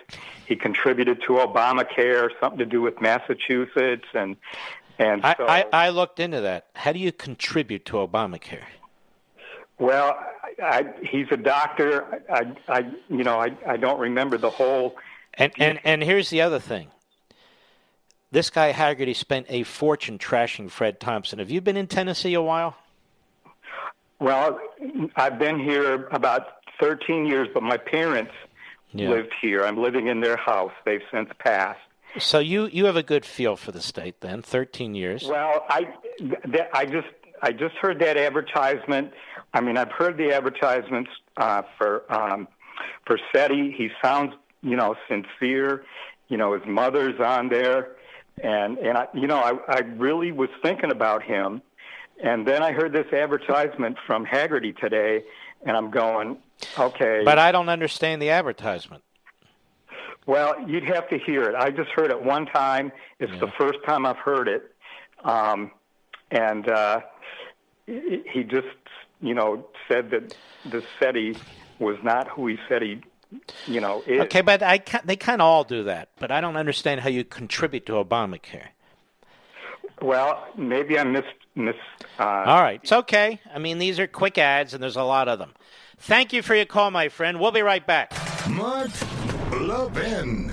He contributed to Obamacare, something to do with Massachusetts, and and I, so I, I looked into that. How do you contribute to Obamacare? well, I, I, he's a doctor. I, I you know I, I don't remember the whole And, and, and here's the other thing This guy Hagerty spent a fortune trashing Fred Thompson. Have you been in Tennessee a while? Well, I've been here about 13 years, but my parents Yeah. lived here. I'm living in their house. They've since passed. So you you have a good feel for the state then. 13 years. Well, I I just I just heard that advertisement. I mean, I've heard the advertisements uh, for um, for Sethi. He sounds, you know, sincere. You know, his mother's on there, and and I, you know, I I really was thinking about him, and then I heard this advertisement from Hagerty today, and I'm going, okay. But I don't understand the advertisement. Well, you'd have to hear it. I just heard it one time. It's the first time I've heard it, um, and uh, he he just, you know, said that the Sethi was not who he said he, you know, is. Okay, but I ca- they kind of all do that. But I don't understand how you contribute to Obamacare. Well, maybe I missed miss. Uh, All right, it's okay. I mean, these are quick ads, and there's a lot of them. Thank you for your call, my friend. We'll be right back. Mark Levin.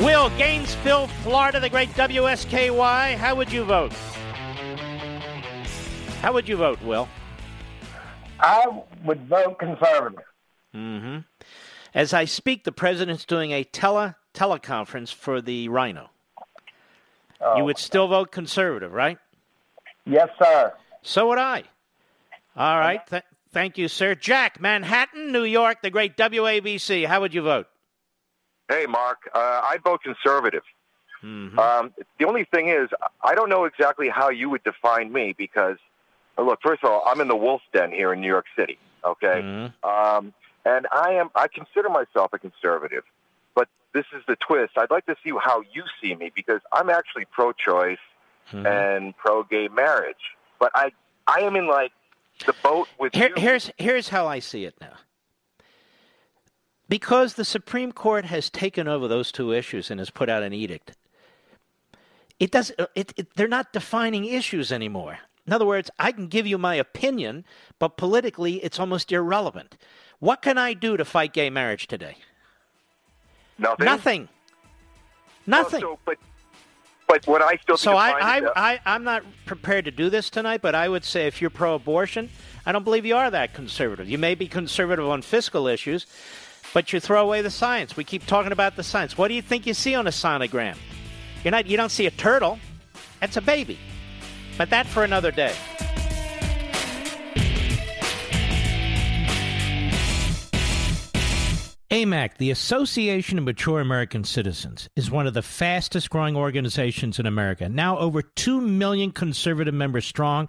Will, Gainesville, Florida, the great WSKY. How would you vote? How would you vote, Will? I would vote conservative. Mm-hmm. As I speak, the president's doing a tele teleconference for the RINO. Oh. You would still vote conservative, right? Yes, sir. So would I. All right. Th- thank you, sir. Jack, Manhattan, New York, the great WABC. How would you vote? Hey, Mark, uh, I'd vote conservative. Mm-hmm. Um, the only thing is, I don't know exactly how you would define me because, look, first of all, I'm in the Wolf's Den here in New York City. Okay, Mm-hmm. um, and I am. I consider myself a conservative, but this is the twist. I'd like to see how you see me because I'm actually pro-choice Mhm. and pro-gay marriage, but I I am in like the boat with Here, you. here's here's how I see it now. Because the Supreme Court has taken over those two issues and has put out an edict, it does. It, it, they're not defining issues anymore. In other words, I can give you my opinion, but politically, it's almost irrelevant. What can I do to fight gay marriage today? Nothing. Nothing. Nothing. Oh, so, but but what I still So I, I, I, I'm not prepared to do this tonight, but I would say if you're pro-abortion, I don't believe you are that conservative. You may be conservative on fiscal issues, but you throw away the science. We keep talking about the science. What do you think you see on a sonogram? You're not. You don't see a turtle. That's a baby. But that for another day. AMAC, the Association of Mature American Citizens, is one of the fastest growing organizations in America, now over 2 million conservative members strong,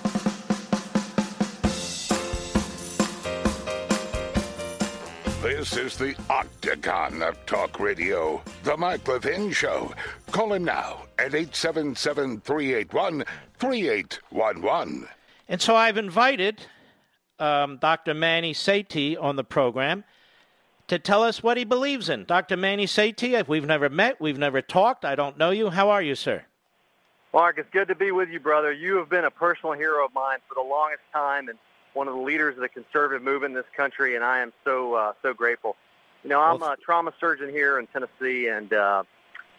This is the Octagon of Talk Radio, The Mike Levin Show. Call him now at 877 381 3811. And so I've invited um, Dr. Manny Sethi on the program to tell us what he believes in. Dr. Manny Sethi, if we've never met, we've never talked, I don't know you. How are you, sir? Mark, it's good to be with you, brother. You have been a personal hero of mine for the longest time and one of the leaders of the conservative movement in this country, and I am so uh, so grateful. You know, I'm a trauma surgeon here in Tennessee, and uh,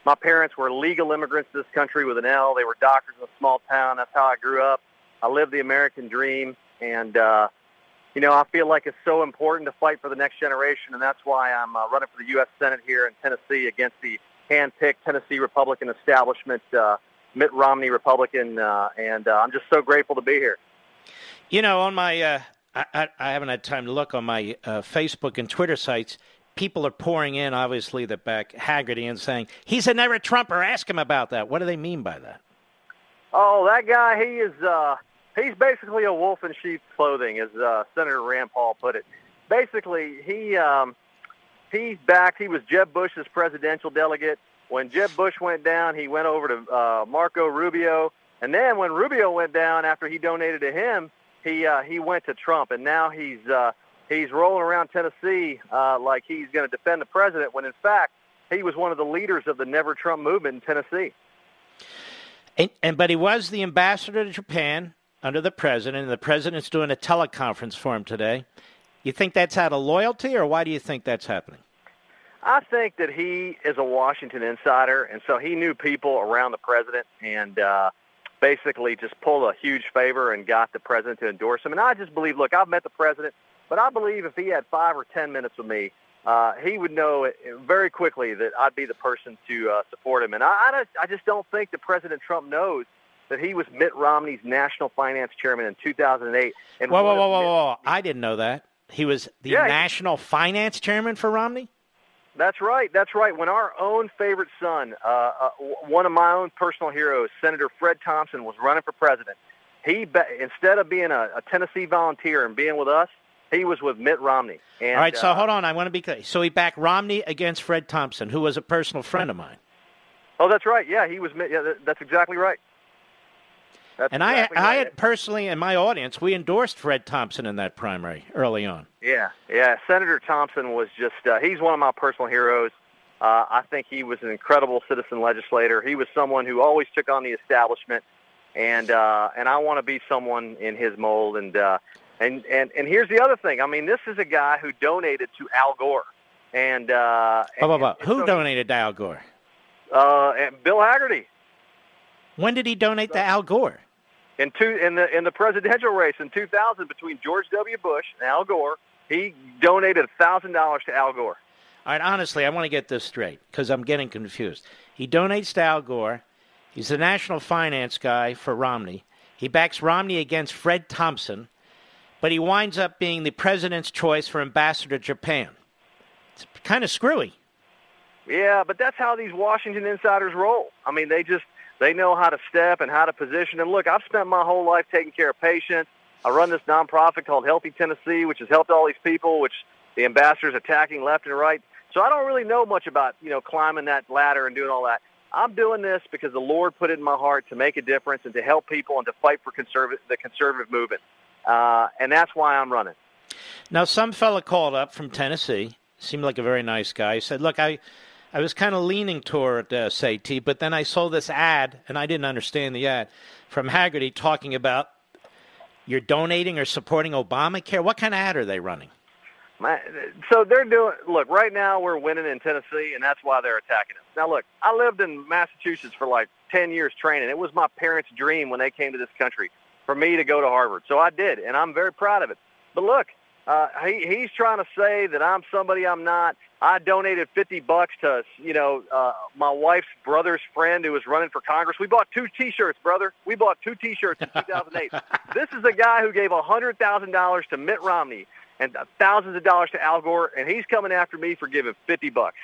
my parents were legal immigrants to this country with an L. They were doctors in a small town. That's how I grew up. I lived the American dream, and uh, you know, I feel like it's so important to fight for the next generation, and that's why I'm uh, running for the U.S. Senate here in Tennessee against the hand-picked Tennessee Republican establishment, uh, Mitt Romney Republican, uh, and uh, I'm just so grateful to be here. You know, on my, uh, I, I, haven't had time to look on my uh, Facebook and Twitter sites. People are pouring in, obviously, that back Hagerty and saying he's a never Trumper. Ask him about that. What do they mean by that? Oh, that guy, he is, uh, he's basically a wolf in sheep's clothing, as uh, Senator Rand Paul put it. Basically, he, um, he's backed, he was Jeb Bush's presidential delegate. When Jeb Bush went down, he went over to uh, Marco Rubio. And then when Rubio went down after he donated to him, he uh, he went to Trump, and now he's uh, he's rolling around Tennessee uh, like he's going to defend the president. When in fact he was one of the leaders of the Never Trump movement in Tennessee. And, and but he was the ambassador to Japan under the president, and the president's doing a teleconference for him today. You think that's out of loyalty, or why do you think that's happening? I think that he is a Washington insider, and so he knew people around the president, and uh, basically just pulled a huge favor and got the president to endorse him. And I just believe, look, I've met the president, but I believe if he had five or ten minutes with me, uh, he would know very quickly that I'd be the person to uh, support him. And I, I, I just don't think that President Trump knows that he was Mitt Romney's national finance chairman in 2008. And whoa, whoa, whoa, whoa, whoa! I didn't know that he was the Yeah, he- national finance chairman for Romney. That's right. That's right. When our own favorite son, uh, uh, one of my own personal heroes, Senator Fred Thompson, was running for president, he be- instead of being a, a Tennessee volunteer and being with us, he was with Mitt Romney. And, All right, so uh, hold on. I want to be clear. So he backed Romney against Fred Thompson, who was a personal friend of mine. Oh, that's right. Yeah, he was. Yeah, that's exactly right. That's and exactly I, I right. had personally in my audience, we endorsed Fred Thompson in that primary early on. Yeah, yeah. Senator Thompson was just—he's one of my personal heroes. Uh, I think he was an incredible citizen legislator. He was someone who always took on the establishment, and uh, and I want to be someone in his mold. And uh, and and and here's the other thing. I mean, this is a guy who donated to Al Gore, and uh, blah. Who donated to Al Gore? uh, and Bill Hagerty. When did he donate to Al Gore? in two in the in the presidential race in 2000 between George W. Bush and Al Gore. He donated thousand dollars to Al Gore. All right, honestly, I want to get this straight because I'm getting confused. He donates to Al Gore. He's the national finance guy for Romney. He backs Romney against Fred Thompson, but he winds up being the president's choice for ambassador to Japan. It's kind of screwy. Yeah, but that's how these Washington insiders roll. I mean, they just they know how to step and how to position. And look, I've spent my whole life taking care of patients. I run this nonprofit called Healthy Tennessee, which has helped all these people, which the ambassadors attacking left and right. So I don't really know much about you know climbing that ladder and doing all that. I'm doing this because the Lord put it in my heart to make a difference and to help people and to fight for conservative the conservative movement. Uh, and that's why I'm running. Now, some fella called up from Tennessee, seemed like a very nice guy. He said, Look, I, I was kind of leaning toward uh, but then I saw this ad, and I didn't understand the ad, from Hagerty talking about you're donating or supporting Obamacare. What kind of ad are they running? My, so they're doing. Look, right now we're winning in Tennessee, and that's why they're attacking us. Now, look, I lived in Massachusetts for like ten years training. It was my parents' dream when they came to this country for me to go to Harvard. So I did, and I'm very proud of it. But look, Uh, he, he's trying to say that I'm somebody I'm not. I donated 50 bucks to, you know, uh, my wife's brother's friend who was running for Congress. We bought two T-shirts, brother. We bought two T-shirts in 2008. this is a guy who gave $100,000 to Mitt Romney and thousands of dollars to Al Gore, and he's coming after me for giving 50 bucks.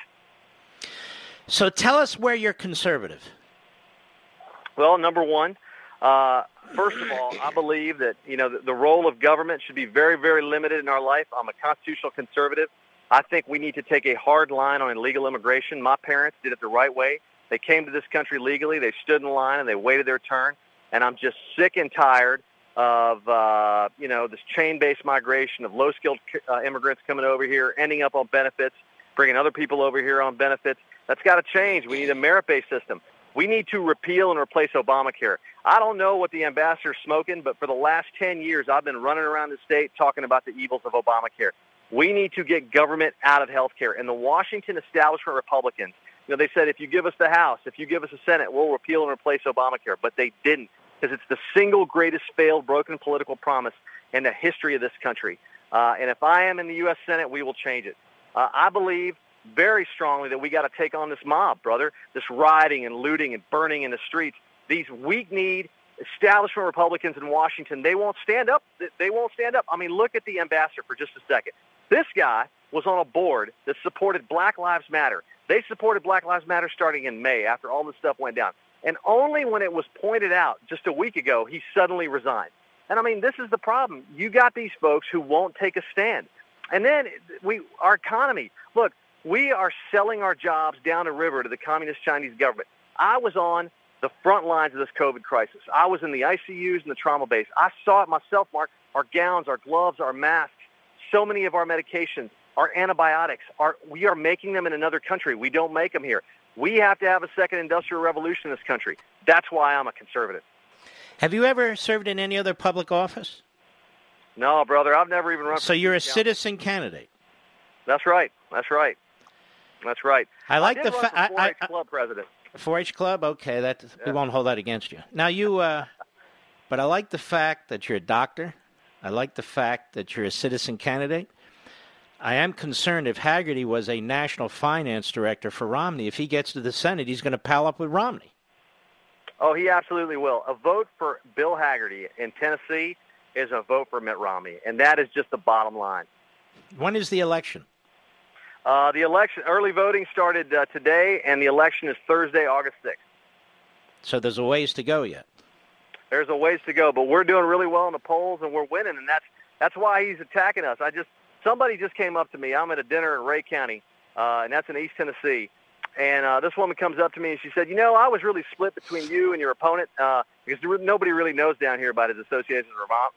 So tell us where you're conservative. Well, number one, uh, first of all, I believe that you know the, the role of government should be very, very limited in our life. I'm a constitutional conservative. I think we need to take a hard line on illegal immigration. My parents did it the right way. They came to this country legally. They stood in line and they waited their turn. And I'm just sick and tired of uh, you know this chain-based migration of low-skilled uh, immigrants coming over here, ending up on benefits, bringing other people over here on benefits. That's got to change. We need a merit-based system. We need to repeal and replace Obamacare. I don't know what the ambassador's smoking, but for the last 10 years, I've been running around the state talking about the evils of Obamacare. We need to get government out of health care. And the Washington establishment Republicans, you know, they said if you give us the House, if you give us the Senate, we'll repeal and replace Obamacare. But they didn't because it's the single greatest failed, broken political promise in the history of this country. Uh, and if I am in the U.S. Senate, we will change it. Uh, I believe very strongly that we got to take on this mob, brother. This rioting and looting and burning in the streets. These weak-kneed establishment Republicans in Washington, they won't stand up. They won't stand up. I mean, look at the ambassador for just a second. This guy was on a board that supported Black Lives Matter. They supported Black Lives Matter starting in May after all this stuff went down. And only when it was pointed out just a week ago, he suddenly resigned. And I mean, this is the problem. You got these folks who won't take a stand. And then we, our economy. Look, we are selling our jobs down the river to the communist Chinese government. I was on the front lines of this COVID crisis. I was in the ICUs and the trauma base. I saw it myself, Mark. Our gowns, our gloves, our masks, so many of our medications, our antibiotics, are, we are making them in another country. We don't make them here. We have to have a second industrial revolution in this country. That's why I'm a conservative. Have you ever served in any other public office? No, brother. I've never even run. So you're a citizen candidate. That's right. That's right. That's right. I like I the fact. I, I, club president. 4-H club. Okay, that yeah. we won't hold that against you. Now you, uh, but I like the fact that you're a doctor. I like the fact that you're a citizen candidate. I am concerned if Hagerty was a national finance director for Romney, if he gets to the Senate, he's going to pal up with Romney. Oh, he absolutely will. A vote for Bill Hagerty in Tennessee is a vote for Mitt Romney, and that is just the bottom line. When is the election? Uh, the election, early voting started uh, today, and the election is Thursday, August 6th. So there's a ways to go yet. There's a ways to go, but we're doing really well in the polls, and we're winning, and that's that's why he's attacking us. I just somebody just came up to me. I'm at a dinner in Rhea County, uh, and that's in East Tennessee. And uh, this woman comes up to me and she said, "You know, I was really split between you and your opponent uh, because nobody really knows down here about his association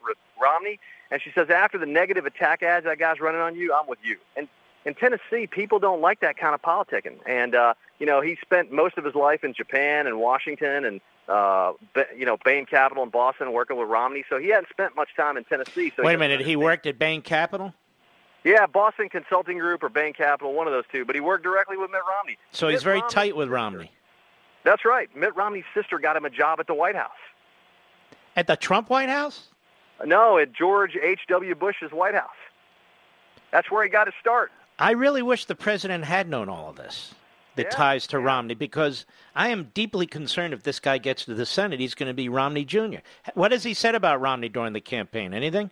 with Romney." And she says, "After the negative attack ads that guy's running on you, I'm with you." And in Tennessee, people don't like that kind of politicking. And uh, you know, he spent most of his life in Japan and Washington and uh, you know, Bain Capital in Boston working with Romney. So he hadn't spent much time in Tennessee. So Wait a minute, he worked at Bain Capital? Yeah, Boston Consulting Group or Bain Capital, one of those two. But he worked directly with Mitt Romney. So Mitt he's very tight with. Romney. That's right. Mitt Romney's sister got him a job at the White House. At the Trump White House? No, at George H.W. Bush's White House. That's where he got his start. I really wish the president had known all of this. The Yeah, ties to Romney, because I am deeply concerned if this guy gets to the Senate, he's going to be Romney Jr. What has he said about Romney during the campaign? Anything?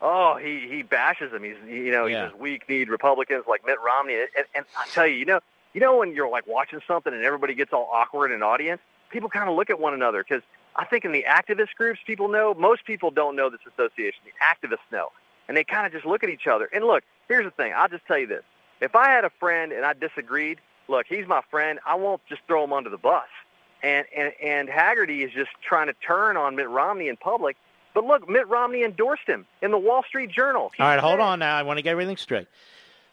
Oh, he he bashes him. He's you know Yeah. he's weak-kneed Republicans like Mitt Romney. And, and I tell you, you know, you know when you're like watching something and everybody gets all awkward in an audience, people kind of look at one another because I think in the activist groups, people know. Most people don't know this association. The activists know, and they kind of just look at each other. And look, here's the thing. I'll just tell you this: if I had a friend and I disagreed, look, he's my friend. I won't just throw him under the bus. And and and Hagerty is just trying to turn on Mitt Romney in public. But look, Mitt Romney endorsed him in the Wall Street Journal. He All right, hold on now. I want to get everything straight.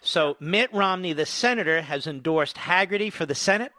So Mitt Romney, the senator, has endorsed Hagerty for the Senate?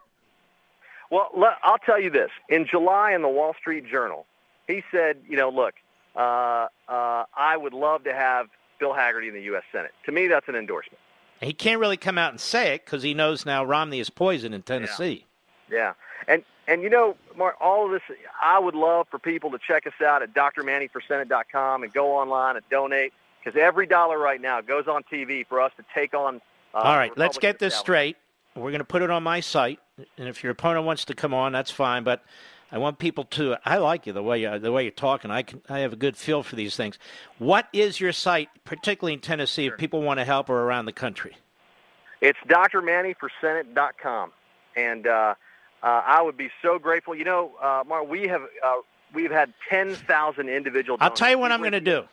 Well, I'll tell you this. In July in the Wall Street Journal, he said, you know, look, uh, uh, I would love to have Bill Hagerty in the U.S. Senate. To me, that's an endorsement. He can't really come out and say it because he knows now Romney is poison in Tennessee. Yeah. And, and you know, Mark, all of this, I would love for people to check us out at drmannyforsenate.com and go online and donate. because every dollar right now goes on TV for us to take on. Uh, All right, let's get this straight. We're going to put it on my site, and if your opponent wants to come on, that's fine. But I want people to. I like you the way you, the way you're talking. I can. I have a good feel for these things. What is your site, particularly in Tennessee, if people want to help or around the country? It's drmannyforsenate.com, and uh, uh, I would be so grateful. You know, uh, Mark, we have uh, we've had ten thousand individual. I'll tell you what I'm going to do.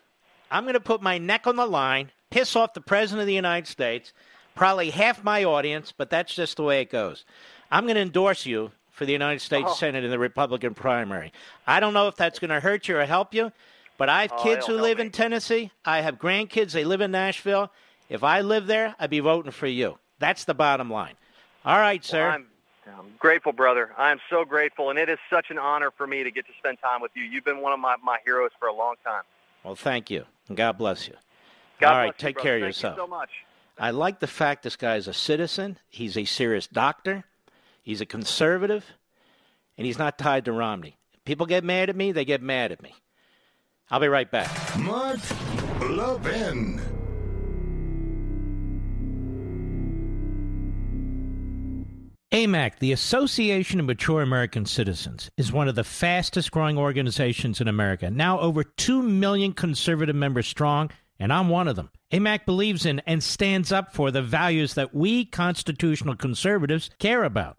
I'm going to put my neck on the line, piss off the President of the United States, probably half my audience, but that's just the way it goes. I'm going to endorse you for the United States Oh. Senate in the Republican primary. I don't know if that's going to hurt you or help you, but I have Oh, kids who live in Tennessee. I have grandkids. They live in Nashville. If I live there, I'd be voting for you. That's the bottom line. All right, sir. Well, I'm, I'm grateful, brother. I am so grateful, and it is such an honor for me to get to spend time with you. You've been one of my, my heroes for a long time. Well, thank you. And God bless you. God All right, you, take brother. care of Thank yourself. You so much. I like the fact this guy is a citizen. He's a serious doctor. He's a conservative, and he's not tied to Romney. People get mad at me, they get mad at me. I'll be right back. Mark Levin. AMAC, the Association of Mature American Citizens, is one of the fastest growing organizations in America. Now over 2 million conservative members strong, and I'm one of them. AMAC believes in and stands up for the values that we constitutional conservatives care about.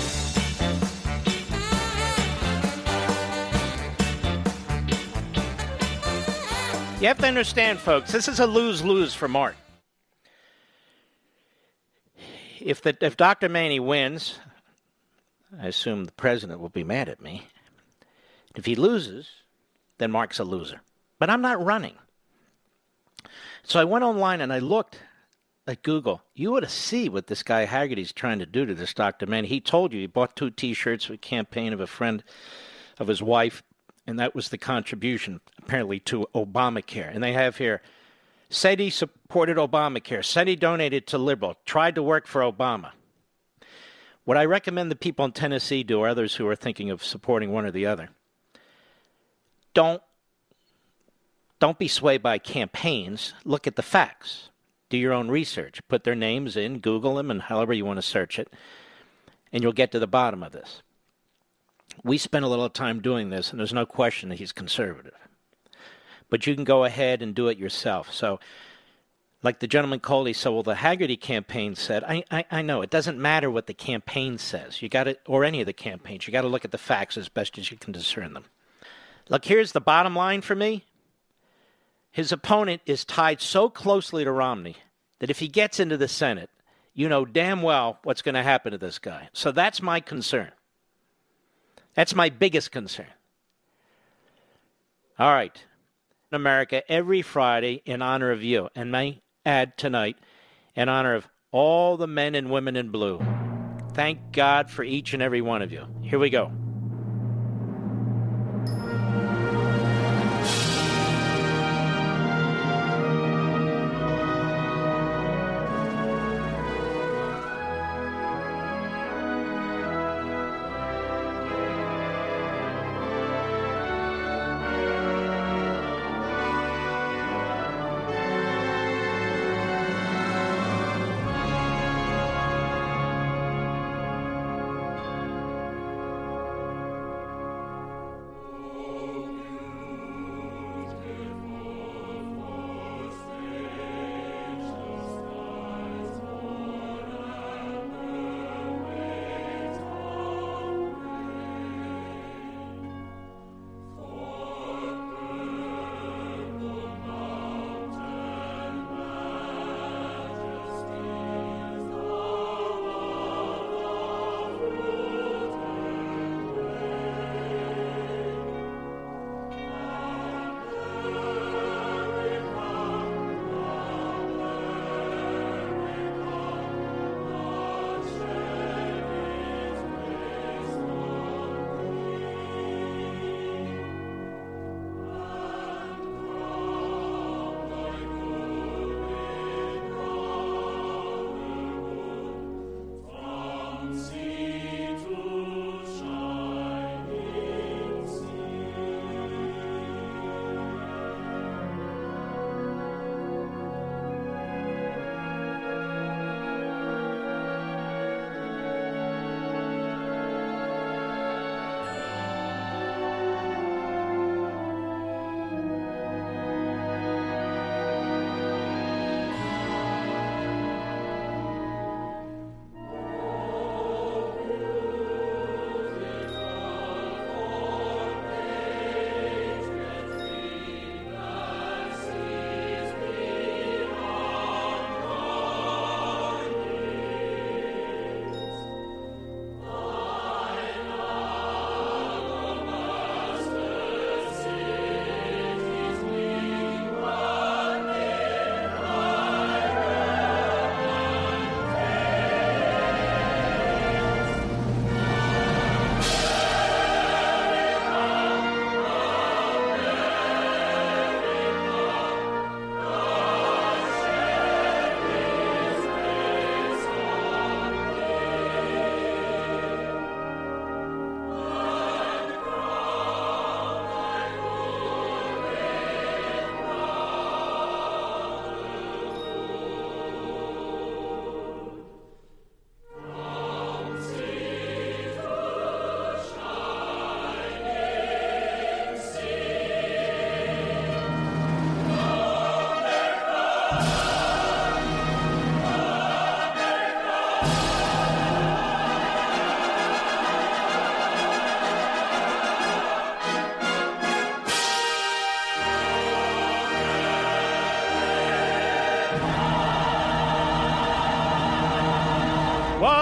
You have to understand, folks, this is a lose lose for Mark. If, the, if Dr. Manny wins, I assume the president will be mad at me. If he loses, then Mark's a loser. But I'm not running. So I went online and I looked at Google. You ought to see what this guy Hagerty's trying to do to this Dr. Manny. He told you he bought two T-shirts for a campaign of a friend of his wife, and that was the contribution apparently to Obamacare. And they have here said he supported Obamacare, said he donated to liberal, tried to work for Obama. What I recommend the people in Tennessee do, or others who are thinking of supporting one or the other, don't don't be swayed by campaigns. Look at the facts. Do your own research. Put their names in, Google them, and however you want to search it, and you'll get to the bottom of this. We spent a little time doing this, and there's no question that he's conservative. But you can go ahead and do it yourself. So, like the gentleman Coley said, well, the Hagerty campaign said, I, I, I know, it doesn't matter what the campaign says. You got to, or any of the campaigns, you got to look at the facts as best as you can discern them. Look, here's the bottom line for me. His opponent is tied so closely to Romney that if he gets into the Senate, you know damn well what's going to happen to this guy. So that's my concern. That's my biggest concern. All right. In America, every Friday, in honor of you, and may add tonight, in honor of all the men and women in blue. Thank God for each and every one of you. Here we go.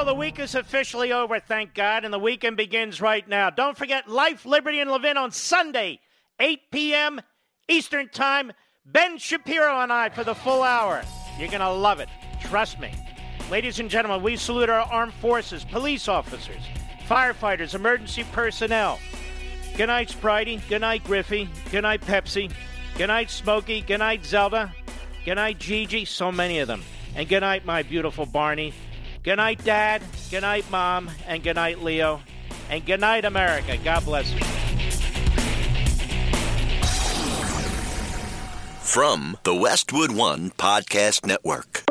The week is officially over, thank God, and the weekend begins right now. Don't forget Life, Liberty, and Levin on Sunday, 8 p.m. Eastern Time. Ben Shapiro and I for the full hour. You're going to love it. Trust me. Ladies and gentlemen, we salute our armed forces, police officers, firefighters, emergency personnel. Good night, Spritey. Good night, Griffey. Good night, Pepsi. Good night, Smokey. Good night, Zelda. Good night, Gigi. So many of them. And good night, my beautiful Barney. Good night, Dad. Good night, Mom. And good night, Leo. And good night, America. God bless you. From the Westwood One Podcast Network.